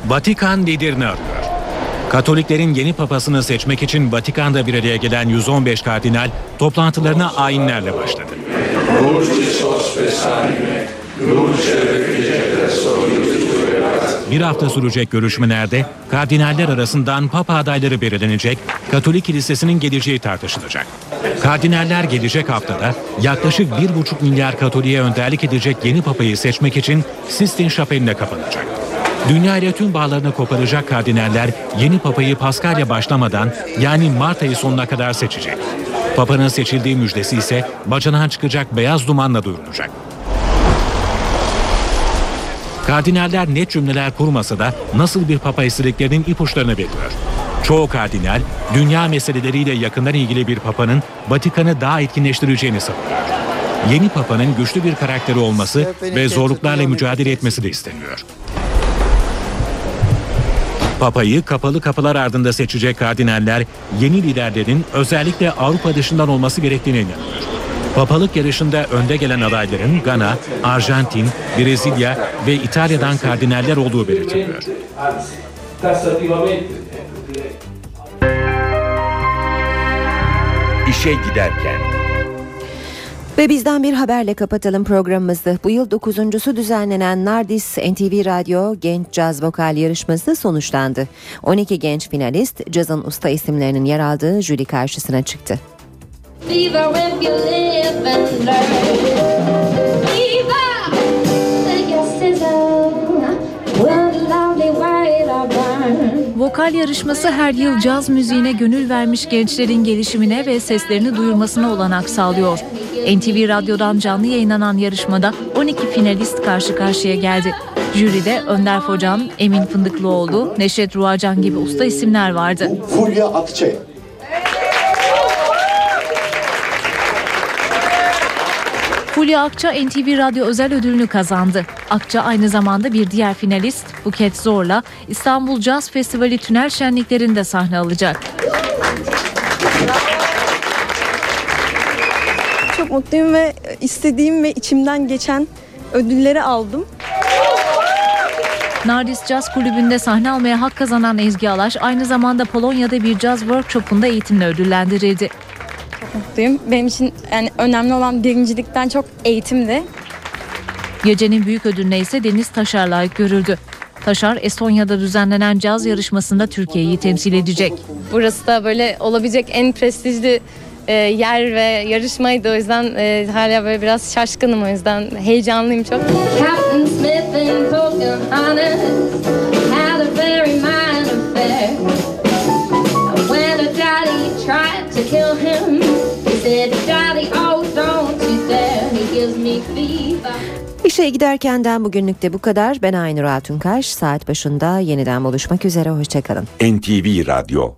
Speaker 4: Vatikan liderini arıyor. Katoliklerin yeni papasını seçmek için Vatikan'da bir araya gelen 115 kardinal toplantılarına ayinlerle başladı. Bir hafta sürecek görüşmelerde kardinaller arasından papa adayları belirlenecek, Katolik Kilisesi'nin geleceği tartışılacak. Kardinaller gelecek haftada yaklaşık 1,5 milyar Katolik'e önderlik edecek yeni papayı seçmek için Sistine Şapeli'ne kapanacak. Dünya ile tüm bağlarını koparacak kardinaller yeni papayı Paskalya başlamadan yani Mart ayı sonuna kadar seçecek. Papanın seçildiği müjdesi ise bacanağın çıkacak beyaz dumanla duyurulacak. Kardinaller net cümleler kurmasa da nasıl bir papa istediklerinin ipuçlarını veriyor. Çoğu kardinal dünya meseleleriyle yakından ilgili bir papanın Vatikan'ı daha etkinleştireceğini savunuyor. Yeni papanın güçlü bir karakteri olması ve zorluklarla mücadele etmesi de isteniyor. Papayı kapalı kapılar ardında seçecek kardinaller yeni liderlerin özellikle Avrupa dışından olması gerektiğine inanıyor. Papalık yarışında önde gelen adayların Gana, Arjantin, Brezilya ve İtalya'dan kardinaller olduğu belirtiliyor.
Speaker 1: İşe giderken.
Speaker 2: Ve bizden bir haberle kapatalım programımızı. Bu yıl dokuzuncusu düzenlenen Nardis NTV Radyo Genç Caz Vokal Yarışması sonuçlandı. 12 genç finalist cazın usta isimlerinin yer aldığı jüri karşısına çıktı.
Speaker 37: Viva when you live and learn. Viva the yes is What lovely white I burn.
Speaker 33: Vokal yarışması her yıl caz müziğine gönül vermiş gençlerin gelişimine ve seslerini duyurmasına olanak sağlıyor. NTV Radyo'dan canlı yayınlanan yarışmada 12 finalist karşı karşıya geldi. Jüride Önder Focan, Emin Fındıklıoğlu, Neşet Ruacan gibi usta isimler vardı.
Speaker 38: Fulya Akçay.
Speaker 33: Fulya Akça NTV Radyo özel ödülünü kazandı. Akça aynı zamanda bir diğer finalist Buket Zor'la İstanbul Caz Festivali tünel şenliklerinde sahne alacak.
Speaker 39: Çok mutluyum ve istediğim ve içimden geçen ödülleri aldım.
Speaker 33: Nardis Jazz Kulübü'nde sahne almaya hak kazanan Ezgi Alaş aynı zamanda Polonya'da bir caz workshopunda eğitimle ödüllendirildi.
Speaker 40: Mutluyum. Benim için yani önemli olan birincilikten çok eğitimdi.
Speaker 33: Gecenin büyük ödülüne ise Deniz Taşar layık görüldü. Taşar Estonya'da düzenlenen caz yarışmasında Türkiye'yi temsil edecek.
Speaker 40: Burası da böyle olabilecek en prestijli e, yer ve yarışmaydı. O yüzden e, hala böyle biraz şaşkınım o yüzden heyecanlıyım çok.
Speaker 37: Captain Smith and Pocahontas had a very minor affair. When her daddy tried to kill him,
Speaker 2: İşe giderkenden bugünlük de bu kadar. Ben Aynur Altunkaş. Saat başında yeniden buluşmak üzere. Hoşçakalın.
Speaker 1: NTV Radyo